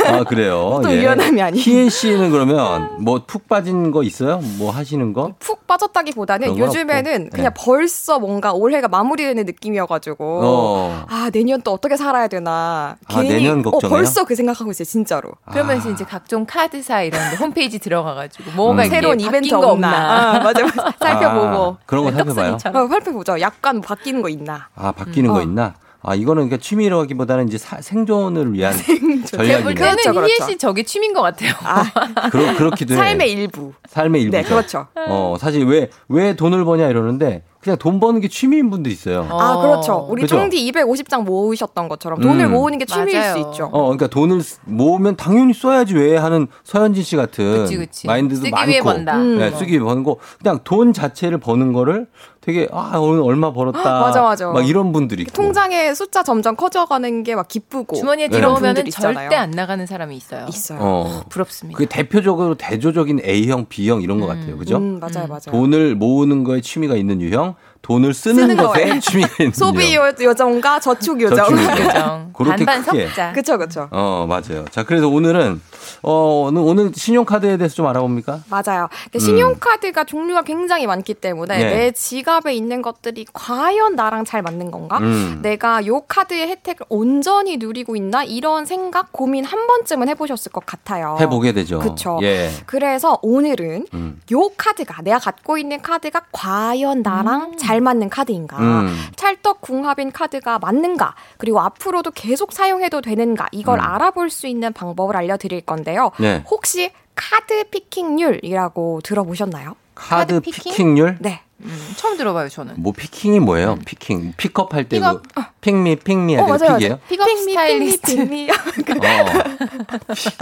S1: 아, 그래요?
S17: 또 유연함이 아니에요.
S1: 희애 씨는 그러면 뭐 푹 빠진 거 있어요? 뭐 하시는 거?
S17: 푹 빠졌다기 보다는
S1: 그런 건
S17: 요즘에는
S1: 없고.
S17: 그냥
S1: 네.
S17: 벌써 뭔가 올해가 마무리되는 느낌이어가지고
S1: 어.
S17: 아 내년 또 어떻게 살아야 되나
S1: 아, 내년
S17: 어,
S1: 걱정해요?
S17: 벌써 그 생각하고 있어요 진짜로
S16: 그러면서 이제 각종 카드사 이런 데 홈페이지 들어가가지고 뭐가
S1: 음.
S16: 이렇게
S17: 새로운
S16: 바뀐
S17: 이벤트
S16: 거
S17: 없나 아, 맞아 맞아 살펴보고
S1: 아, 그런 거 살펴봐요?
S17: 어, 살펴보죠 약간 뭐 바뀌는 거 있나
S1: 아, 바뀌는
S17: 음.
S1: 거
S17: 어.
S1: 있나? 아, 이거는 그러니까 취미라기보다는 이제 사- 생존을 위한
S16: 제가 볼
S1: 전략이네.
S16: 때는
S17: 그렇죠, 그렇죠.
S16: 희애 씨 저게 취미인 것 같아요.
S1: 그러, 그렇기도 해.
S17: 삶의 일부
S1: 삶의 일부죠.
S17: 네 그렇죠
S1: 어, 사실 왜, 왜 돈을 버냐 이러는데 그냥 돈 버는 게 취미인 분도 있어요.
S17: 아 그렇죠 우리
S1: 그죠?
S17: 쫑디 250장 모으셨던 것처럼 돈을
S1: 음.
S17: 모으는 게 취미일
S16: 맞아요.
S17: 수 있죠
S1: 어, 그러니까 돈을 쓰- 모으면 당연히 써야지 왜 하는 서현진 씨 같은
S16: 그치, 그치.
S1: 마인드도
S16: 쓰기
S1: 많고
S16: 위해 번다.
S1: 네,
S16: 음.
S1: 쓰기 위해 버는 거 그냥 돈 자체를 버는 거를 되게 아 오늘 얼마 벌었다
S17: 맞아, 맞아.
S1: 막 이런 분들이 있고
S17: 통장의 숫자 점점 커져가는 게 막 기쁘고
S16: 주머니에
S1: 네.
S16: 들어오면
S17: 있잖아요.
S16: 절대 안 나가는 사람이 있어요.
S17: 있어요
S1: 어.
S16: 부럽습니다.
S1: 그게 대표적으로 대조적인 A형, B형 이런 것 같아요. 그죠?
S17: 음, 맞아요 맞아요
S1: 돈을 모으는 거에 취미가 있는 유형, 돈을 쓰는,
S17: 쓰는
S1: 것에. 취미가 있는
S17: 소비. 요, 요정과 저축. 요정.
S1: 그렇게
S16: 반반
S1: 크게.
S16: 섞자.
S17: 그쵸 그쵸
S1: 어, 맞아요. 자, 그래서 오늘은 어, 오늘, 오늘 신용카드에 대해서 좀 알아봅니까?
S17: 맞아요. 근데 신용카드가 종류가 굉장히 많기 때문에
S1: 음. 네.
S17: 내 지갑에 있는 것들이 과연 나랑 잘 맞는 건가?
S1: 음.
S17: 내가 요 카드의 혜택을 온전히 누리고 있나? 이런 생각, 고민 한 번쯤은 해보셨을 것 같아요.
S1: 해보게 되죠.
S17: 그쵸.
S1: 예.
S17: 그래서 오늘은
S1: 음.
S17: 요 카드가 내가 갖고 있는 카드가 과연 나랑 잘 맞는 카드인가?
S1: 음.
S17: 찰떡궁합인 카드가 맞는가? 그리고 앞으로도 계속 사용해도 되는가? 이걸
S1: 음.
S17: 알아볼 수 있는 방법을 알려드릴 건데요.
S1: 네.
S17: 혹시 카드 picking률이라고 들어보셨나요?
S1: 카드,
S16: 카드
S1: picking? picking률?
S17: 네.
S16: 음, 처음 들어봐요 저는.
S1: 뭐 picking이 뭐예요? picking. Pick up 할 때
S16: pick up.
S1: 그 pick me pick me
S17: 어,
S1: 해야
S17: 맞아요,
S1: pick이에요?
S16: Pick up 스타일리스트.
S17: Pick me, pick me.
S1: 어.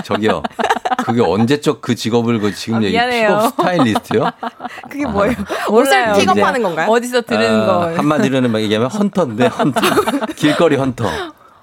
S1: 저기요. 그게 언제적 그 직업을 그 지금
S16: 아,
S1: 얘기
S16: 미안해요.
S1: Pick up 스타일리스트요?
S17: 그게 뭐예요?
S16: 몰라요.
S17: 옷을 pick up하는 건가요?
S16: 어디서 들은
S1: 아,
S16: 거.
S1: 한마디로는 막 얘기하면 hunter인데 hunter. 길거리 헌터.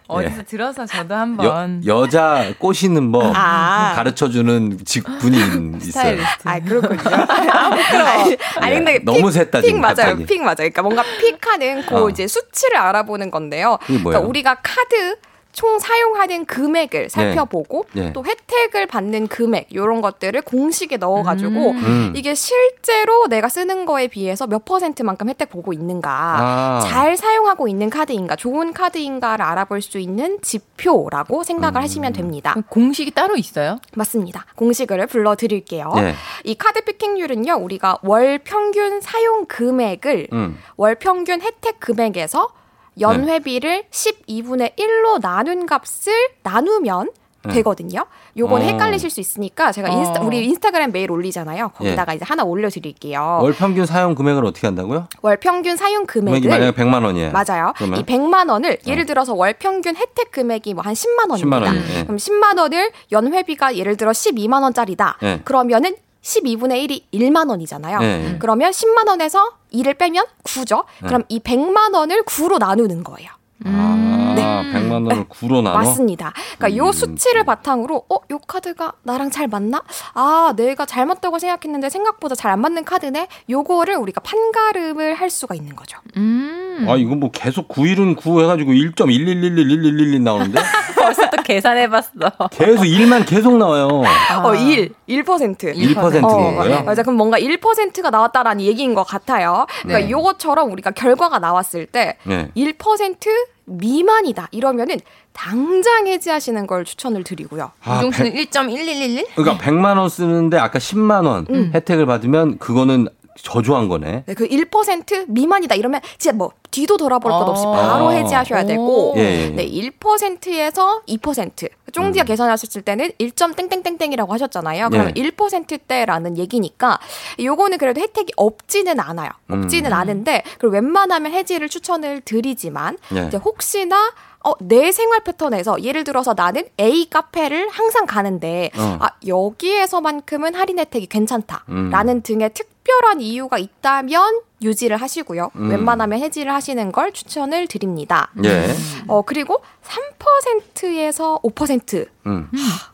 S16: 어디서 들어서 저도
S1: 여,
S16: 한번
S1: 여자 꼬시는 법
S17: 아.
S1: 가르쳐 주는 직분이 있어요.
S17: 아 그렇군요. 아니, 아니 근데
S1: 예, 너무 셌다,
S17: pick
S1: 지금
S17: 맞아요.
S1: 갑자기.
S17: 픽 맞아요. 그러니까 뭔가 pick하는 그
S1: 어.
S17: 이제 수치를 알아보는 건데요. 그러니까 우리가 카드 총 사용하는 금액을 살펴보고
S1: 네.
S17: 또 혜택을 받는 금액 이런 것들을 공식에 넣어가지고
S1: 음.
S17: 이게 실제로 내가 쓰는 거에 비해서 몇 퍼센트만큼 혜택 보고 있는가
S1: 아.
S17: 잘 사용하고 있는 카드인가 좋은 카드인가를 알아볼 수 있는 지표라고 생각을
S1: 음.
S17: 하시면 됩니다.
S16: 공식이 따로 있어요?
S17: 맞습니다. 공식을 불러드릴게요.
S1: 네.
S17: 이 카드 picking률은요, 우리가 월 평균 사용 금액을
S1: 음.
S17: 월 평균 혜택 금액에서 연회비를 12분의 1로 나눈 값을 나누면
S1: 네.
S17: 되거든요. 요건
S1: 어.
S17: 헷갈리실 수 있으니까 제가 인스타,
S16: 어.
S17: 우리 인스타그램 메일 올리잖아요. 거기다가 이제 하나 올려드릴게요.
S1: 월 평균 사용 금액을 어떻게 한다고요?
S17: 월 평균 사용 금액을
S1: 금액이 만약에 100만 원이에요.
S17: 맞아요.
S1: 그러면?
S17: 이 100만 원을 예를 들어서 월 평균 혜택 금액이 뭐 한 10만 원입니다.
S1: 10만 원이에요. 예.
S17: 그럼 10만 원을 연회비가 예를 들어 12만 원짜리다.
S1: 예.
S17: 그러면은 12분의 1이 1만 원이잖아요.
S1: 예.
S17: 그러면 10만 원에서 2를 빼면 9죠. 그럼 이 100만 원을 9로 나누는 거예요.
S1: 아, 100만 원을 9로 나눠?
S17: 네. 맞습니다. 그러니까 요 수치를 바탕으로 어, 요 카드가 나랑 잘 맞나? 아, 내가 잘 맞다고 생각했는데 생각보다 잘 안 맞는 카드네. 요거를 우리가 판가름을 할 수가 있는 거죠.
S16: 음.
S1: 아, 이거 뭐 계속 9일은 9 해가지고 1.11111111 나오는데?
S16: 벌써 또 계산해봤어.
S1: 계속 1만 계속 나와요.
S17: 어, 1, 1%.
S1: 1%인
S17: 어,
S1: 거예요?
S17: 맞아. 그럼 뭔가 1%가 나왔다라는 얘기인 것 같아요. 그러니까
S1: 네.
S17: 요것처럼 우리가 결과가 나왔을 때
S1: 네.
S17: 1% 미만이다. 이러면은 당장 해지하시는 걸 추천을 드리고요.
S1: 아,
S16: 우종수는
S1: 백-
S16: 1.1111?
S1: 그러니까 100만 원 쓰는데 아까 10만 원
S17: 음.
S1: 혜택을 받으면 그거는 저조한 거네.
S17: 네, 그 1% 미만이다. 이러면 진짜 뭐 뒤도 돌아볼 것 없이
S16: 아.
S17: 바로 해지하셔야 되고
S1: 예, 예, 예.
S17: 네, 1%에서 2%. 쫑디가
S1: 음.
S17: 계산하셨을 때는 1.땡땡땡땡이라고 하셨잖아요. 그러면
S1: 네.
S17: 1%대라는 얘기니까 요거는 그래도 혜택이 없지는 않아요. 없지는
S1: 음.
S17: 않은데 그리고 웬만하면 해지를 추천을 드리지만
S1: 네.
S17: 이제 혹시나 어, 내 생활 패턴에서 예를 들어서 나는 A 카페를 항상 가는데
S1: 어.
S17: 아, 여기에서만큼은 할인 혜택이 괜찮다라는
S1: 음.
S17: 등의 특 별한 이유가 있다면 유지를 하시고요.
S1: 음.
S17: 웬만하면 해지를 하시는 걸 추천을 드립니다.
S1: 예.
S17: 어, 그리고 3%에서 5%
S1: 음.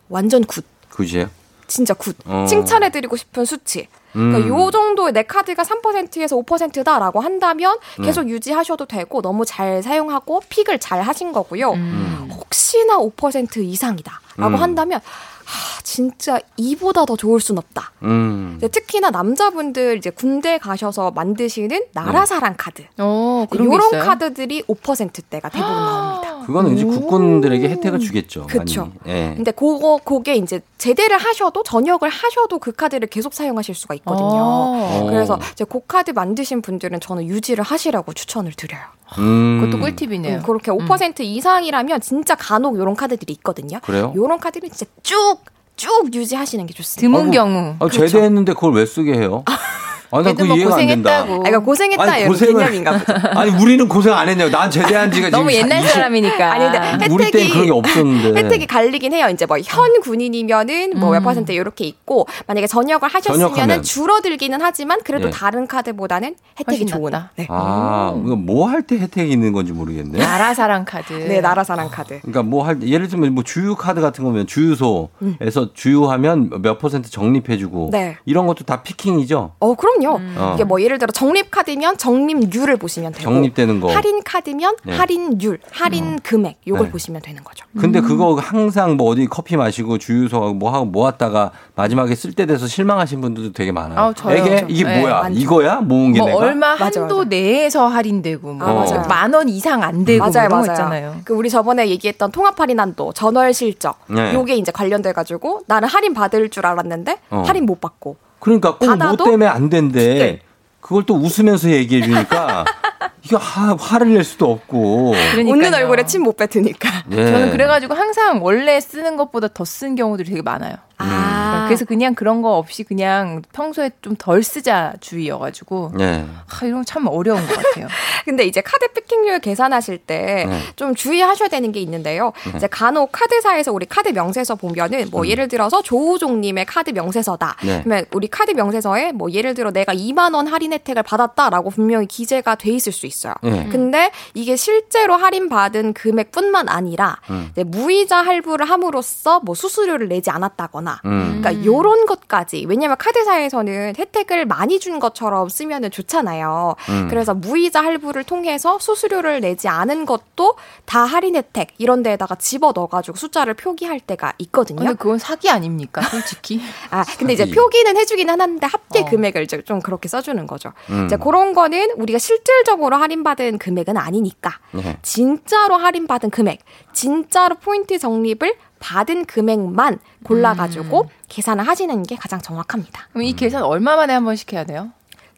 S17: 완전 good.
S1: 그지요?
S17: 진짜 good.
S1: 어.
S17: 칭찬해드리고 싶은 수치. 그러니까
S1: 음.
S17: 요 정도의 내 카드가 3%에서 5%다라고 한다면
S1: 네.
S17: 계속 유지하셔도 되고 너무 잘 사용하고 pick을 잘 하신 거고요.
S1: 음.
S17: 혹시나 5% 이상이다라고
S1: 음.
S17: 한다면 하, 진짜 이보다 더 좋을 순 없다.
S1: 음.
S17: 특히나 남자분들 이제 군대 가셔서 만드시는 나라사랑 카드.
S16: 어, 그런 있어요?
S17: 카드들이 5%대가 대부분 나옵니다.
S1: 그거는 이제 국군들에게 혜택을 주겠죠.
S17: 그쵸.
S1: 많이. 예.
S17: 근데 그거 그게 이제 제대를 하셔도 전역을 하셔도 그 카드를 계속 사용하실 수가 있거든요.
S16: 어.
S17: 그래서 이제 그 카드 만드신 분들은 저는 유지를 하시라고 추천을 드려요.
S1: 음.
S16: 그것도 꿀팁이네요.
S17: 음, 그렇게 5% 이상이라면 진짜 간혹 이런 카드들이 있거든요.
S1: 그래요?
S17: 이런 카드는 진짜 쭉, 쭉 유지하시는 게 좋습니다.
S16: 드문
S1: 아이고,
S16: 경우.
S1: 아, 제대했는데 그걸 왜 쓰게 해요? 아니, 나그
S16: 뭐
S1: 이해가 안 된다.
S16: 고생했다고.
S17: 아, 이거 고생했다
S1: 아니,
S17: 이런
S1: 고생을-
S17: 개념인가 보죠.
S1: 아니, 우리는 고생 안 했냐고. 난 제대한 지가 지금
S16: 너무 옛날
S1: 20
S16: 사람이니까.
S17: 아니, 근데
S1: 우리 때는 그런 게 없었는데.
S17: 혜택이 갈리긴 해요. 이제 뭐 현 군인이면은 뭐몇
S16: 음.
S17: 퍼센트 이렇게 있고 만약에 전역을 하셨으면은
S1: 전역하면.
S17: 줄어들기는 하지만 그래도
S1: 예.
S17: 다른 카드보다는 혜택이 좋은. 네.
S1: 아, 이거 뭐할 때 혜택이 있는 건지 모르겠네.
S16: 나라사랑 카드.
S17: 네, 나라사랑 카드.
S1: 그러니까 뭐 할 예를 들면 뭐 주유 카드 같은 거면 주유소에서 주유하면 몇 퍼센트 적립해주고
S17: 네.
S1: 이런 것도 다 picking이죠.
S17: 어, 그럼요.
S1: 어.
S17: 이게 뭐 예를 들어 적립 카드면 적립률을 보시면 되고
S1: 적립되는 거.
S17: 할인 카드면
S1: 네.
S17: 할인율, 할인 금액 요걸
S1: 네.
S17: 보시면 되는 거죠.
S1: 근데 그거 항상 뭐 어디 커피 마시고 주유소 하고 뭐 하고 모았다가 마지막에 쓸 때 돼서 실망하신 분들도 되게 많아요.
S16: 아우, 저요.
S1: 이게 이게
S16: 네,
S1: 뭐야?
S17: 많죠.
S1: 이거야? 모은 게
S16: 뭐
S1: 내가?
S16: 얼마
S17: 맞아,
S16: 한도
S17: 맞아.
S16: 내에서 할인되고 뭐
S17: 아, 맞아요.
S16: 만원 이상 안 되고
S17: 맞아요,
S16: 거
S17: 맞아요.
S16: 있잖아요.
S17: 그 우리 저번에 얘기했던 통합 할인 한도 전월 실적
S1: 네.
S17: 요게 이제 관련돼 가지고 나는 할인 받을 줄 알았는데
S1: 어.
S17: 할인 못 받고
S1: 그러니까 꼭 뭐? 때문에 안 된대.
S17: 네.
S1: 그걸 또 웃으면서 얘기해 주니까 이거 하, 화를 낼 수도 없고.
S16: 그러니까요.
S17: 웃는 얼굴에 침 못 뱉으니까.
S1: 예.
S16: 저는 그래가지고 항상 원래 쓰는 것보다 더 쓴 경우들이 되게 많아요.
S17: 아,
S16: 아. 그래서 그냥 그런 거 없이 그냥 평소에 좀 덜 쓰자 주의여가지고
S1: 네.
S16: 아, 이런 거 참 어려운 것 같아요.
S17: 근데 이제 카드 picking률 계산하실 때
S1: 네.
S17: 좀 주의하셔야 되는 게 있는데요.
S1: 네.
S17: 이제 간혹 카드사에서 우리 카드 명세서 보면은 뭐
S1: 음.
S17: 예를 들어서 조우종님의 카드 명세서다.
S1: 네.
S17: 그러면 우리 카드 명세서에 뭐 예를 들어 내가 2만 원 할인 혜택을 받았다라고 분명히 기재가 돼 있을 수 있어요.
S1: 네.
S17: 근데 이게 실제로 할인 받은 금액뿐만 아니라
S1: 음.
S17: 이제 무이자 할부를 함으로써 뭐 수수료를 내지 않았다거나
S1: 음.
S17: 그러니까 요런 것까지 왜냐면 카드사에서는 혜택을 많이 준 것처럼 쓰면은 좋잖아요.
S1: 음.
S17: 그래서 무이자 할부를 통해서 수수료를 내지 않은 것도 다 할인 혜택 이런 데에다가 집어 넣어 가지고 숫자를 표기할 때가 있거든요.
S16: 근데 그건 사기 아닙니까, 솔직히?
S17: 아 근데 이제
S16: 사기.
S17: 표기는 해 주기는 하는데 합계
S16: 어.
S17: 금액을 이제 좀 그렇게 써 주는 거죠.
S16: 음.
S17: 이제 그런 거는 우리가 실질적으로 할인받은 금액은 아니니까
S1: 네.
S17: 진짜로 할인받은 금액, 진짜로 포인트 적립을 받은 금액만 골라가지고 계산을 하시는 게 가장 정확합니다.
S16: 그럼 이 계산 얼마 만에 한 번씩 해야 돼요?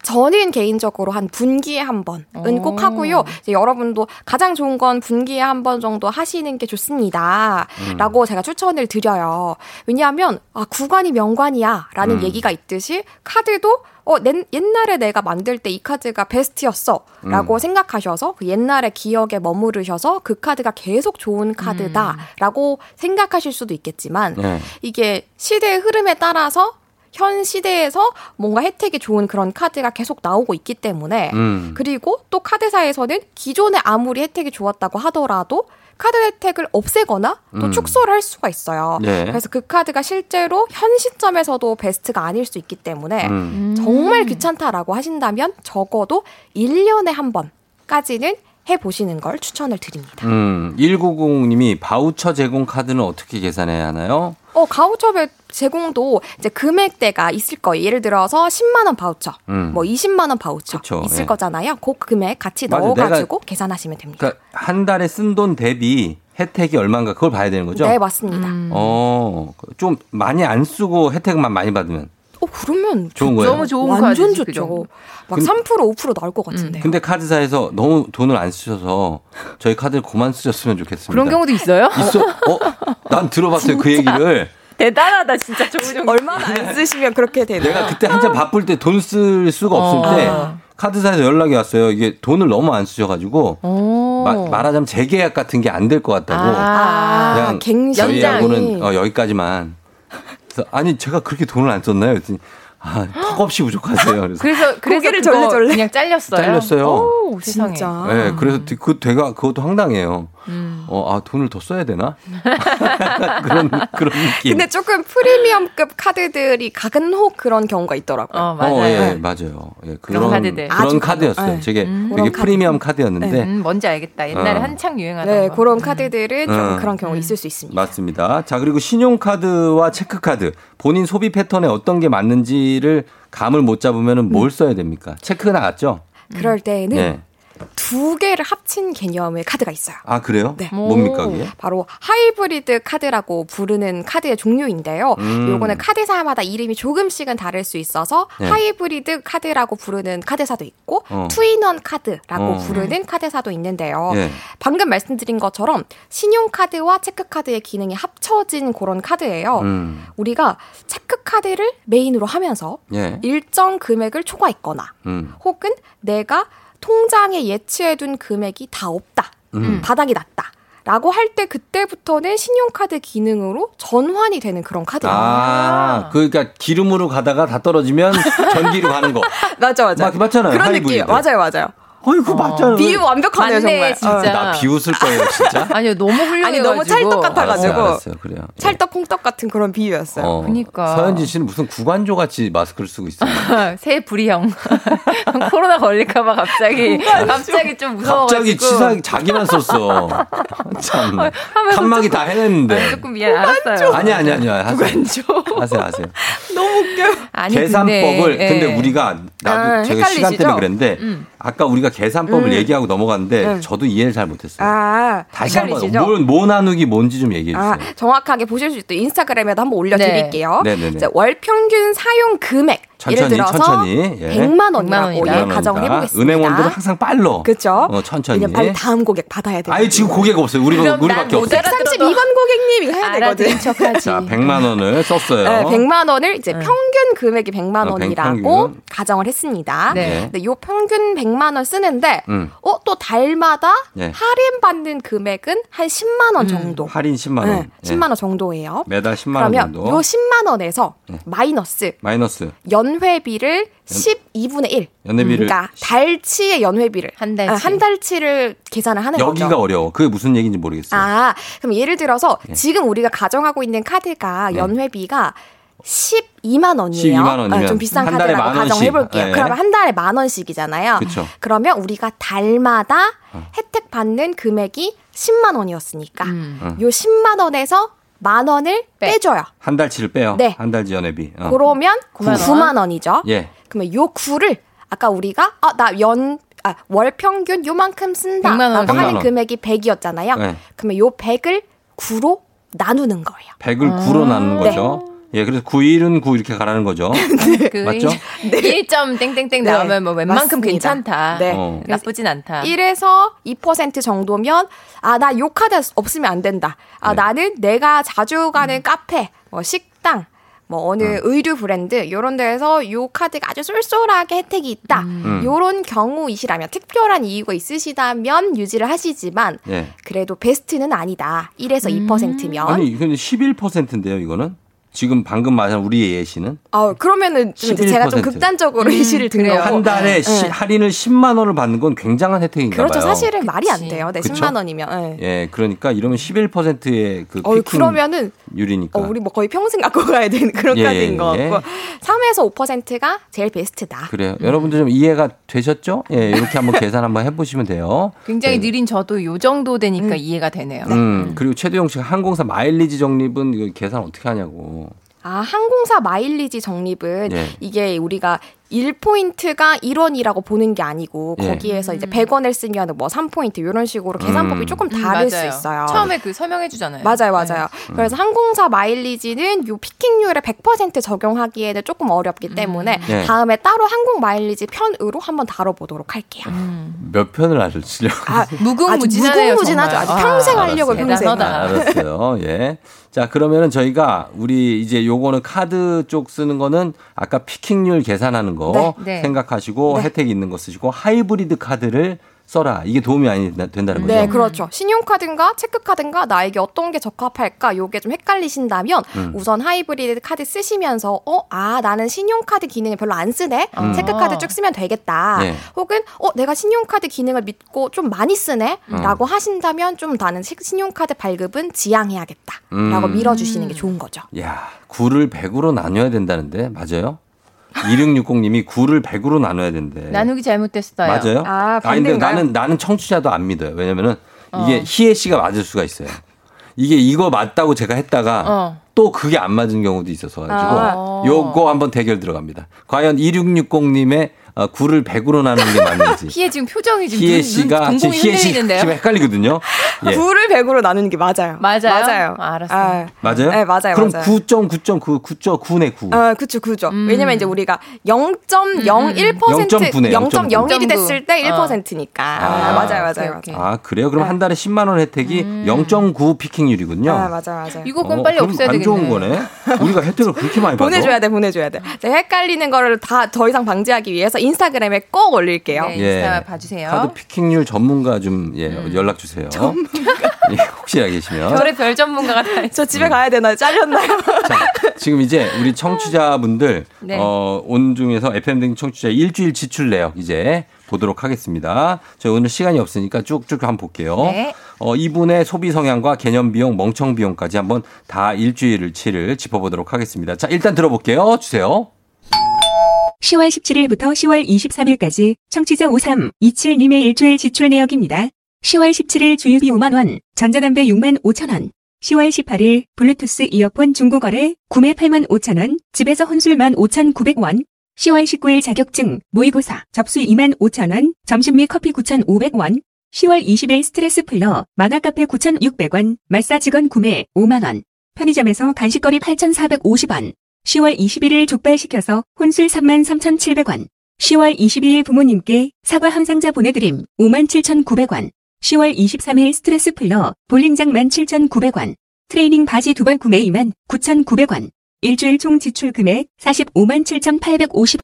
S17: 저는 개인적으로 한 분기에 한 번은 꼭 하고요. 이제 여러분도 가장 좋은 건 분기에 한 번 정도 하시는 게 좋습니다.
S1: 음.
S17: 라고 제가 추천을 드려요. 왜냐하면, 아, 구간이 명관이야. 라는
S1: 음.
S17: 얘기가 있듯이 카드도 어, 낸- 옛날에 내가 만들 때 이 카드가 베스트였어. 라고
S1: 음.
S17: 생각하셔서 그 옛날의 기억에 머무르셔서 그 카드가 계속 좋은 카드다. 라고 생각하실 수도 있겠지만
S1: 네.
S17: 이게 시대의 흐름에 따라서 현 시대에서 뭔가 혜택이 좋은 그런 카드가 계속 나오고 있기 때문에
S1: 음.
S17: 그리고 또 카드사에서는 기존에 아무리 혜택이 좋았다고 하더라도 카드 혜택을 없애거나 또
S1: 음.
S17: 축소를 할 수가 있어요.
S1: 네.
S17: 그래서 그 카드가 실제로 현 시점에서도 베스트가 아닐 수 있기 때문에
S1: 음.
S17: 정말 귀찮다라고 하신다면 적어도 1년에 한 번까지는 해보시는 걸 추천을 드립니다.
S1: 음, 1990님이 바우처 제공 카드는 어떻게 계산해야 하나요?
S17: 어, 가우처 제공도 이제 금액대가 있을 거예요. 예를 들어서 10만 원 바우처,
S1: 음.
S17: 뭐 20만 원 바우처
S1: 그쵸,
S17: 있을
S1: 예.
S17: 거잖아요. 그 금액 같이
S1: 맞아,
S17: 넣어가지고 계산하시면 됩니다.
S1: 그러니까 한 달에 쓴 돈 대비 혜택이 얼마인가 그걸 봐야 되는 거죠?
S17: 네, 맞습니다.
S1: 어, 좀 많이 안 쓰고 혜택만 많이 받으면.
S17: 어, 그러면
S1: 좋은 거예요?
S16: 너무 좋은
S17: 완전
S16: 카드지,
S17: 좋죠. 막
S1: 근-
S17: 3% 5% 나올 것 같은데.
S1: 근데 카드사에서 너무 돈을 안 쓰셔서 저희 카드를 그만 쓰셨으면 좋겠습니다.
S16: 그런 경우도 있어요?
S1: 있어? 어? 난 들어봤어요 그 얘기를.
S16: 대단하다, 진짜 조우정.
S17: 얼마나 안 쓰시면 그렇게 되나?
S1: 내가 그때 한참 바쁠 때 돈 쓸 수가 없을
S16: 어.
S1: 때 카드사에서 연락이 왔어요. 이게 돈을 너무 안 쓰셔가지고 마- 말하자면 재계약 같은 게 안 될 것 같다고.
S17: 아,
S1: 그냥
S17: 갱신이.
S1: 저희하고는 어, 여기까지만. 그래서 아니 제가 그렇게 돈을 안 썼나요? 그랬더니 아, 턱없이 부족하세요. 그래서
S16: 그래서, 그래서
S17: 고개를
S16: 그거
S17: 절레절레.
S16: 그냥 잘렸어요.
S1: 잘렸어요.
S16: 오, 세상에.
S17: 진짜.
S1: 네, 그래서 그 제가 그것도 황당해요.
S16: 음.
S1: 어, 아 돈을 더 써야 되나? 그런 그런 느낌.
S17: 근데 조금 프리미엄급 카드들이 가근혹 그런 경우가 있더라고요.
S16: 어,
S1: 어, 예, 맞아요. 예, 그런
S16: 카드들.
S1: 그런 카드였어요.
S17: 네.
S1: 되게
S17: 음.
S1: 되게
S17: 그런
S1: 프리미엄 카드였는데
S16: 음, 뭔지 알겠다. 옛날에
S1: 어.
S16: 한창 유행하던
S17: 네,
S16: 거.
S17: 그런 카드들은 좀
S1: 음.
S17: 그런 경우 있을 수 있습니다.
S1: 맞습니다. 자, 그리고 신용카드와 체크카드, 본인 소비 패턴에 어떤 게 맞는지를 감을 못 잡으면 뭘 써야 됩니까? 체크가 나갔죠?
S17: 그럴 때에는
S1: 네.
S17: 두 개를 합친 개념의 카드가 있어요.
S1: 아, 그래요?
S17: 네.
S1: 뭡니까, 그게?
S17: 바로 하이브리드 카드라고 부르는 카드의 종류인데요.
S1: 음.
S17: 요거는 카드사마다 이름이 조금씩은 다를 수 있어서
S1: 네.
S17: 하이브리드 카드라고 부르는 카드사도 있고
S1: 어.
S17: two in one 카드라고
S1: 어.
S17: 부르는 카드사도 있는데요.
S1: 예.
S17: 방금 말씀드린 것처럼 신용카드와 체크카드의 기능이 합쳐진 그런 카드예요.
S1: 음.
S17: 우리가 체크카드를 메인으로 하면서
S1: 예.
S17: 일정 금액을 초과했거나
S1: 음.
S17: 혹은 내가 통장에 예치해둔 금액이 다 없다.
S1: 음.
S17: 바닥이 났다. 라고 할 때 그때부터는 신용카드 기능으로 전환이 되는 그런 카드예요.
S1: 아, 그러니까 기름으로 가다가 다 떨어지면 전기로 가는 거.
S17: 맞아 맞아.
S1: 맞, 맞잖아요.
S17: 그런. 느낌. 맞아요 맞아요.
S1: 어이구, 맞잖아요.
S17: 비유 완벽하네요
S16: 맞네,
S17: 정말.
S16: 진짜.
S1: 나 비웃을 거예요, 진짜.
S16: 아니요, 너무 훌륭해가지고.
S17: 아니 너무 찰떡 같아가지고
S1: 알았어요, 알았어요. 그래요.
S17: 찰떡 콩떡 같은 그런 비유였어요.
S1: 어.
S16: 그러니까.
S1: 서현진 씨는 무슨 구간조 같이 마스크를 쓰고 있어요.
S16: 새 불이형. 코로나 걸릴까봐 갑자기, 갑자기 좀 무서워가지고.
S1: 갑자기 치사 자기만 썼어. 참. 칸막이 다 해냈는데.
S16: 조금 미안, 알았어요.
S1: 아니, 아니, 아니. 하세요. 하세요, 하세요.
S17: 너무 웃겨요.
S16: 아니,
S1: 계산법을,
S16: 근데,
S1: 근데,
S16: 예.
S1: 우리가 나도
S17: 아,
S1: 제가
S17: 헷갈리시죠?
S1: 시간 때문에 그랬는데
S17: 음.
S1: 아까 우리가 계산법을
S17: 음.
S1: 얘기하고 넘어갔는데
S17: 음.
S1: 저도 이해를 잘 못했어요.
S17: 아,
S1: 다시 한번? 뭐, 뭐 나누기 뭔지 좀 얘기해 주세요.
S17: 아, 정확하게 보실 수 있도록 인스타그램에도 한번 올려드릴게요.
S1: 네. 네네네.
S17: 자, 월 평균 사용 금액
S1: 천천히
S17: 들어서
S1: 천천히 예.
S17: 100만 원이라고
S1: 100만
S17: 예,
S1: 원입니다.
S17: 가정을 해보겠습니다.
S1: 은행원들은 항상 빨로.
S17: 그렇죠.
S1: 어, 천천히.
S17: 왜냐면 빨리 다음 고객 받아야 돼요.
S1: 아니 지금 고객 없어요. 우리 우리밖에 없어요.
S17: 132번 고객님 이거 해야 되거든.
S1: 자, 100만 원을 썼어요.
S17: 네, 100만 원을 이제 평균 금액이 100만
S1: 어,
S17: 원이라고
S1: 평균.
S17: 가정을 했습니다.
S1: 네.
S17: 근데 요 평균 100만 원 쓰는데
S1: 음.
S17: 어, 또 달마다
S1: 네.
S17: 할인 받는 금액은 한 10만 원 정도.
S1: 할인 10만 원.
S17: 네, 10만 원 정도예요.
S1: 매달 10만 원
S17: 그러면
S1: 정도.
S17: 요 10만 원에서
S1: 네.
S17: 마이너스
S1: 마이너스
S17: 연 회비를 12분의 1.
S1: 연회비를
S17: 그러니까 달치의 연회비를 한
S16: 달치.
S17: 한 달치를 계산을 하는
S1: 여기가
S17: 거죠.
S1: 어려워. 그게 무슨 얘기인지 모르겠어요.
S17: 아, 그럼 예를 들어서
S1: 예.
S17: 지금 우리가 가정하고 있는 카드가
S1: 예.
S17: 연회비가 12만 원이에요.
S1: 12만 원이면
S17: 아, 좀 비싼
S1: 한 달에
S17: 카드라고. 가정해 볼게요.
S1: 예.
S17: 그러면 한 달에 만 원씩이잖아요.
S1: 그쵸.
S17: 그러면 우리가 달마다
S1: 어.
S17: 혜택 받는 금액이 10만 원이었으니까
S1: 음.
S17: 요 10만 원에서 만 원을 빼 줘요.
S1: 한 달치를 빼요.
S17: 네.
S1: 한 달치 연회비. 어.
S17: 그러면
S16: 9만
S17: 9만 원 이죠.
S1: 예.
S17: 그러면 요 9를 아까 우리가 아, 나 연, 아, 월 평균 요만큼 쓴다.
S16: 100만 원.
S17: 라고
S1: 100만
S17: 하는
S1: 원.
S17: 금액이 100이었잖아요.
S1: 네.
S17: 그러면 요 100을 9로 나누는 거예요.
S1: 100을
S17: 아.
S1: 9로 나누는
S17: 네.
S1: 거죠. 예, 그래서 9일은 9 이렇게 가라는 거죠.
S16: 그
S1: 맞죠?
S16: 1점 땡땡땡
S17: 네,
S16: 나오면 뭐 웬만큼
S17: 맞습니다.
S16: 괜찮다.
S17: 네.
S1: 어.
S16: 나쁘진 않다.
S17: 1에서 2% 정도면 아, 나 요 카드 없으면 안 된다. 아,
S1: 네.
S17: 나는 내가 자주 가는 카페, 뭐 식당, 뭐 어느
S1: 음.
S17: 의류 브랜드 요런 데에서 요 카드가 아주 쏠쏠하게 혜택이 있다.
S1: 음.
S17: 요런 경우이시라면 특별한 이유가 있으시다면 유지를 하시지만
S1: 예.
S17: 그래도 베스트는 아니다. 1에서 2%면.
S1: 아니, 근데 11%인데요, 이거는? 지금 방금 말한 우리의 예시는?
S17: 아, 그러면은 좀 이제 제가 좀
S1: 11%.
S17: 극단적으로 예시를 든 거고.
S1: 한 달에 시-
S17: 네.
S1: 할인을 10만 원을 받는 건 굉장한 혜택인가
S17: 그렇죠.
S1: 봐요.
S17: 사실은 말이 안 돼요. 네,
S1: 그쵸?
S17: 10만 원이면. 네.
S1: 예, 그러니까 이러면 11%의 그
S17: 어, 그러면은
S1: 율이니까.
S17: 어, 우리 뭐 거의 평생 갖고 가야 되는 그런
S1: 예,
S17: 카드인
S1: 예,
S17: 것
S1: 예.
S17: 같고 3에서 5%가 제일 베스트다.
S1: 그래요. 여러분들 좀 이해가 되셨죠? 예, 이렇게 한번 계산 한번 해 보시면 돼요.
S16: 굉장히
S1: 네.
S16: 느린 저도 요 정도 되니까 이해가 되네요.
S1: 음, 그리고 최두영 씨가 항공사 마일리지 적립은 이거 계산 어떻게 하냐고.
S17: 아, 항공사 마일리지 적립은
S1: 예.
S17: 이게 우리가 1포인트가 1원이라고 보는 게 아니고
S1: 예.
S17: 거기에서 이제 100원을 쓰면 뭐 3포인트 이런 식으로 계산법이
S1: 음.
S17: 조금
S16: 음,
S17: 다를
S16: 맞아요.
S17: 수 있어요.
S16: 처음에 그 설명해 주잖아요.
S17: 맞아요, 맞아요. 그래서 항공사 마일리지는 요 피킹률에 100% 적용하기에는 조금 어렵기 때문에
S1: 네.
S17: 다음에 따로 항공 마일리지 편으로 한번 다뤄보도록 할게요.
S1: 몇 편을 하시려고.
S17: 아,
S16: 무궁무진하네요.
S17: 아주 무궁무진하죠. 아주 평생
S16: 아,
S17: 하려고 평생.
S16: 대단하다.
S1: 알았어요. 예. 자, 그러면은 저희가 우리 이제 요거는 카드 쪽 쓰는 거는 아까 피킹률 계산하는 거
S17: 네,
S16: 네.
S1: 생각하시고
S17: 네.
S1: 혜택이 있는 거 쓰시고 하이브리드 카드를 써라. 이게 도움이 나- 된다는 거죠.
S17: 네, 그렇죠. 신용카드인가 체크카드인가 나에게 어떤 게 적합할까 요게 좀 헷갈리신다면
S1: 음.
S17: 우선 하이브리드 카드 쓰시면서 어, 아, 나는 신용카드 기능을 별로 안 쓰네.
S1: 음.
S17: 체크카드 쭉 쓰면 되겠다.
S1: 네.
S17: 혹은 어, 내가 신용카드 기능을 믿고 좀 많이 쓰네.
S1: 음.
S17: 라고 하신다면 좀 나는 시- 신용카드 발급은 지양해야겠다. 라고
S1: 음.
S17: 밀어 주시는 게 좋은 거죠.
S1: 야, 9를 100으로 나눠야 된다는데 맞아요? 2660님이 9를 100으로 나눠야 된대.
S16: 나누기 잘못됐어요.
S1: 맞아요?
S17: 아,
S1: 아니, 근데
S17: 반대인가요?
S1: 나는 나는 청취자도 안 믿어요. 왜냐면은 이게
S16: 어.
S1: 희애 씨가 맞을 수가 있어요. 이게 이거 맞다고 제가 했다가
S16: 어.
S1: 또 그게 안 맞은 경우도 있어서 가지고
S17: 아.
S1: 요거 한번 대결 들어갑니다. 과연 2660님의 어, 9를 100으로 나누는 게 맞는지.
S16: 희애 지금 표정이 지금
S1: 희애
S16: 눈,
S1: 씨가
S16: 눈
S17: 아,
S1: 지금
S16: 동공이
S1: 희애 씨. 지금 헷갈리거든요. 예.
S17: 9를 100으로 나누는 게 맞아요.
S16: 맞아요?
S17: 맞아요.
S16: 아, 알았어.
S17: 아,
S1: 맞아요?
S17: 네, 맞아요,
S1: 그럼
S17: 맞아요.
S1: 9.9.9 9.9네 9.
S17: 아, 그쵸, 그죠.
S16: 음.
S17: 왜냐면 이제 우리가 0.01%
S1: 0.9 네,
S17: 0.01이 됐을 때
S16: 어.
S17: 1%니까.
S1: 아,
S17: 아, 맞아요, 맞아요.
S16: 오케이,
S17: 맞아요.
S16: 오케이.
S1: 아, 그래요? 그럼
S17: 네.
S1: 한 달에 10만 원 혜택이 0.9 피킹률이군요.
S17: 아, 맞아요, 맞아요.
S16: 이거 그럼
S1: 어,
S16: 빨리 없애야
S1: 안
S16: 되겠네.
S1: 좋은 거네. 우리가 혜택을 그렇게 많이 받아.
S17: 보내 줘야 돼, 보내 줘야 돼. 제가 헷갈리는 거를 다 더 이상 방지하기 위해서 인스타그램에 꼭 올릴게요.
S16: 네,
S1: 예.
S16: 인스타 봐주세요.
S1: 카드 피킹률 전문가 좀 예,
S17: 음.
S1: 연락 주세요. 예, 혹시 나 계시면.
S16: 별의 별 전문가가 다.
S17: 저 집에 가야 되나요? 잘렸나요?
S1: 자, 지금 이제 우리 청취자분들
S16: 네.
S1: 어, 온 중에서 FM 등 청취자 일주일 지출 내역 이제 보도록 하겠습니다. 저희 오늘 시간이 없으니까 쭉쭉 한번 볼게요.
S16: 네.
S1: 어, 이분의 소비 성향과 개념 비용, 멍청 비용까지 한번 다 일주일치를 짚어보도록 하겠습니다. 자, 일단 들어볼게요. 주세요.
S18: 10월 17일부터 10월 23일까지 청취자 5327님의 일주일 지출 내역입니다. 10월 17일 주유비 5만원, 전자담배 6만 5천원. 10월 18일 블루투스 이어폰 중고거래 구매 8만 5천원, 집에서 혼술 1만 5,900원. 10월 19일 자격증, 모의고사, 접수 2만 5천원, 점심 및 커피 9,500원. 10월 20일 스트레스 풀러, 만화카페 9,600원, 마사지건 구매 5만원. 편의점에서 간식거리 8,450원. 10월 21일 족발 시켜서 혼술 33,700원. 10월 22일 부모님께 사과 한 상자 보내드림 57,900원. 10월 23일 스트레스 풀러 볼링장 17,900원. 트레이닝 바지 두벌 구매 2만 9,900원. 일주일 총 지출 금액 45만 7,850.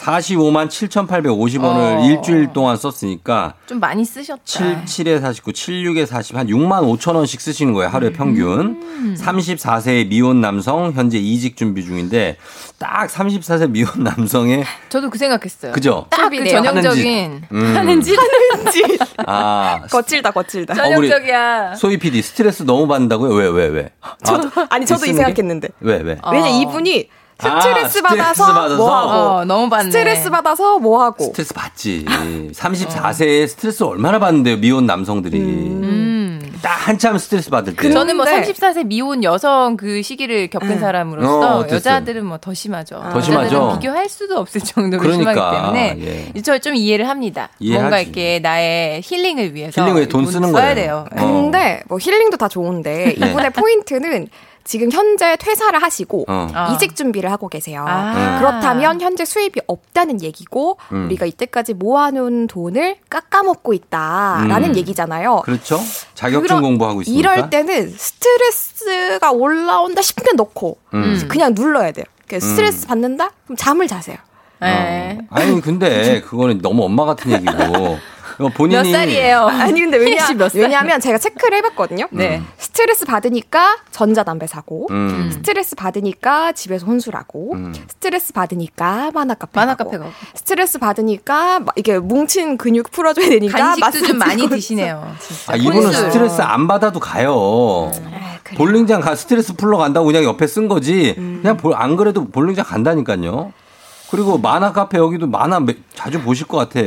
S1: 45만 7,850원을
S16: 어.
S1: 일주일 동안 썼으니까
S16: 좀 많이 쓰셨다.
S1: 77에 49, 76에 40, 한 6만 5천 원씩 쓰시는 거예요. 하루에 평균.
S16: 음.
S1: 34세의 미혼 남성, 현재 이직 준비 중인데, 딱 34세 미혼 남성의,
S16: 저도 그 생각했어요.
S1: 그죠?
S16: 딱 그. 전형적인
S1: 음.
S16: 하는 짓.
S17: 하는 짓.
S1: 아,
S17: 거칠다 거칠다.
S1: 어,
S16: 전형적이야.
S1: 소희 PD 스트레스 너무 받는다고요? 왜, 왜, 왜?
S17: 저도 아 니 저도 이? 생각했는데.
S1: 왜, 왜?
S17: 왜냐
S16: 어.
S17: 이분이
S1: 아,
S17: 스트레스
S1: 스트레스
S17: 받아서
S1: 받아서?
S17: 뭐 하고
S16: 어, 너무 받네.
S17: 스트레스 받아서 뭐 하고
S1: 스트레스 받지. 34세에 스트레스 얼마나 받는데요, 미혼 남성들이.
S16: 음.
S1: 딱 한참 스트레스 받을 때.
S16: 저는 뭐
S17: 근데-
S16: 34세 미혼 여성 그 시기를 겪은
S17: 음.
S16: 사람으로서
S1: 어?
S16: 여자들은 뭐 더 심하죠.
S1: 더
S16: 여자들은
S1: 심하죠?
S16: 비교할 수도 없을 정도로
S1: 그러니까,
S16: 심하기 때문에
S1: 예.
S16: 저좀 이해를 합니다.
S1: 이해하지.
S16: 뭔가 이렇게 나의 힐링을 위해서
S1: 힐링에 돈 쓰는
S16: 써야
S1: 거예요.
S16: 돼요.
S1: 어.
S17: 근데 뭐 힐링도 다 좋은데
S1: 네.
S17: 이분의 포인트는 지금 현재 퇴사를 하시고
S1: 어.
S16: 아.
S17: 이직 준비를 하고 계세요.
S16: 아.
S17: 그렇다면 현재 수입이 없다는 얘기고
S1: 음.
S17: 우리가 이때까지 모아놓은 돈을 깎아먹고 있다라는
S1: 음.
S17: 얘기잖아요.
S1: 그렇죠? 자격증
S17: 그러-
S1: 공부하고 있으니까.
S17: 이럴 때는 스트레스가 올라온다 싶으면 넣고
S1: 음.
S17: 그냥 눌러야 돼요. 그 스트레스 받는다? 그럼 잠을 자세요.
S16: 네.
S1: 어. 아니 근데 그거는 너무 엄마 같은 얘기고 본인이
S16: 몇 살이에요?
S17: 아니 근데 왜냐? 왜냐면 제가 체크를 해봤거든요.
S16: 네.
S17: 스트레스 받으니까 전자담배 사고
S1: 음.
S17: 스트레스 받으니까 집에서 혼술하고
S1: 음.
S17: 스트레스 받으니까 만화 카페
S16: 만화 카페
S17: 가고
S16: 가고.
S17: 스트레스 받으니까 막 이게 뭉친 근육 풀어줘야 되니까
S16: 간식도 좀 많이
S17: 콘-
S16: 드시네요. 진짜.
S1: 아, 이분은
S16: 혼술.
S1: 스트레스 안 받아도 가요. 볼링장 가 스트레스 풀러 간다고 그냥 옆에 쓴 거지. 그냥 볼- 안 그래도 볼링장 간다니까요. 그리고 만화 카페 여기도 만화 매- 자주 보실 것 같아.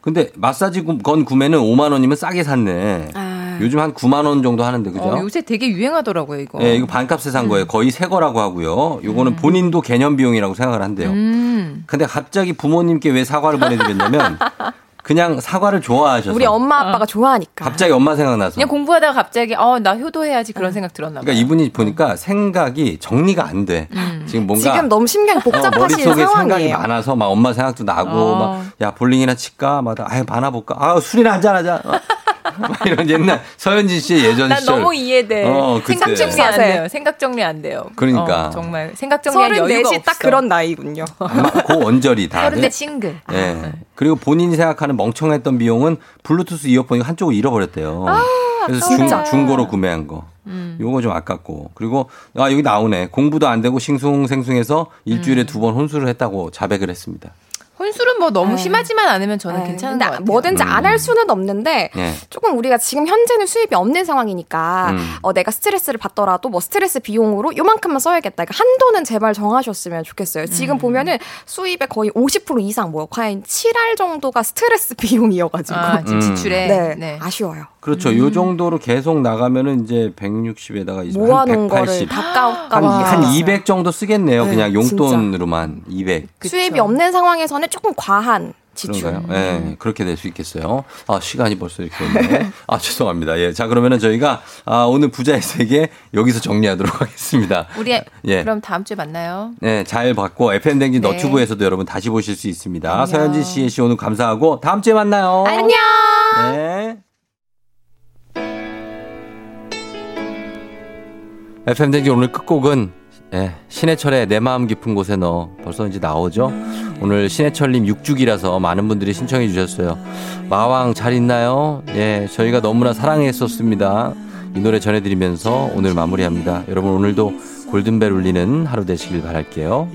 S1: 근데 마사지 구- 건 구매는 5만 원이면 싸게 샀네.
S17: 아.
S1: 요즘 한 9만 원 정도 하는데 그죠?
S16: 어, 요새 되게 유행하더라고요, 이거.
S1: 예, 이거 반값에 산 거예요. 거의 새 거라고 하고요. 요거는 본인도 개념 비용이라고 생각을 한대요.
S16: 음.
S1: 근데 갑자기 부모님께 왜 사과를 보내드렸냐면 그냥 사과를 좋아하셔서
S17: 우리 엄마 아빠가 좋아하니까.
S1: 갑자기 엄마 생각나서
S16: 그냥 공부하다가 갑자기 어 나 효도해야지 그런 생각 들었나 봐요.
S1: 그러니까 이분이 보니까 생각이 정리가 안 돼. 지금 뭔가
S17: 지금 너무 심경이
S1: 어,
S17: 복잡하신
S1: 머릿속에 생각이
S17: 상황이에요.
S1: 많아서 막 엄마 생각도 나고
S16: 어.
S1: 막야 볼링이나 칠까 막 아유 반나 볼까 아 술이나 한잔 하자 어. 막 이런 옛날 서현진 씨의 예전
S16: 난
S1: 시절
S16: 너무 이해돼.
S1: 어.
S16: 생각 정리 안 돼요. 생각 정리 안 돼요.
S1: 그러니까.
S16: 어, 정말 생각 정리할 여유가
S17: 34시
S16: 없어.
S17: 딱 그런 나이군요.
S1: 그 언저리 다.
S16: 서른 대 싱글.
S1: 예. 그리고 본인이 생각하는 멍청했던 비용은 블루투스 이어폰이 한쪽을 잃어버렸대요. 그래서 중,
S17: 진짜.
S1: 중 고로 구매한 거. 요거 좀 아깝고. 그리고 아 여기 나오네. 공부도 안 되고 싱숭생숭해서 일주일에 두번 혼술을 했다고 자백을 했습니다.
S16: 혼술은 뭐 너무 심하지만 않으면 저는
S17: 에이,
S16: 괜찮은
S17: 근데
S16: 것 같아요.
S17: 뭐든지
S1: 음.
S17: 안할 수는 없는데
S1: 예.
S17: 조금 우리가 지금 현재는 수입이 없는 상황이니까
S1: 음.
S17: 어, 내가 스트레스를 받더라도 뭐 스트레스 비용으로 요만큼만 써야겠다. 그러니까 한도는 제발 정하셨으면 좋겠어요. 지금
S16: 음.
S17: 보면은 수입의 거의 50% 이상 뭐 과연 7할 정도가 스트레스 비용이어가지고
S16: 아, 지금
S1: 음.
S16: 지출에.
S17: 네,
S16: 네.
S17: 아쉬워요.
S1: 그렇죠. 요 정도로 계속 나가면은 이제 160에다가 이제
S17: 모아놓은
S1: 한
S17: 거를
S1: 180.
S17: 다
S1: 한,
S17: 까먹
S1: 한200 정도 쓰겠네요.
S17: 네,
S1: 그냥 용돈으로만 200.
S17: 수입이 없는 상황에서는 조금 과한 지출.
S1: 그런가요? 예, 그렇게 될 수 있겠어요. 아, 시간이 벌써 이렇게 됐네. 아, 죄송합니다. 예. 자, 그러면은 저희가 아, 오늘 부자의 세계 여기서 정리하도록 하겠습니다.
S16: 우리
S1: 예.
S16: 그럼 다음 주에 만나요.
S1: 네, 잘 봤고 FM댕진
S16: 네.
S1: 너튜브에서도 여러분 다시 보실 수 있습니다.
S16: 안녕.
S1: 서현진 씨의 씨 오늘 감사하고 다음 주에 만나요.
S17: 안녕.
S1: 네. FM댕진 오늘 끝곡은 예, 신해철의 내 마음 깊은 곳에 너 벌써 이제 나오죠? 오늘 신해철님 6주기라서 많은 분들이 신청해 주셨어요. 마왕 잘 있나요? 예, 저희가 너무나 사랑했었습니다. 이 노래 전해드리면서 오늘 마무리합니다. 여러분 오늘도 골든벨 울리는 하루 되시길 바랄게요.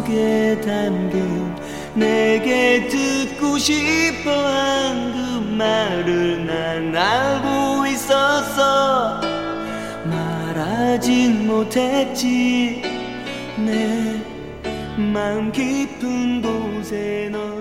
S14: 속에 담긴 내게 듣고 싶어 한 그 말을
S19: 난난 알고 있었어. 말하진 못했지. 내 마음 깊은 곳에 너 너의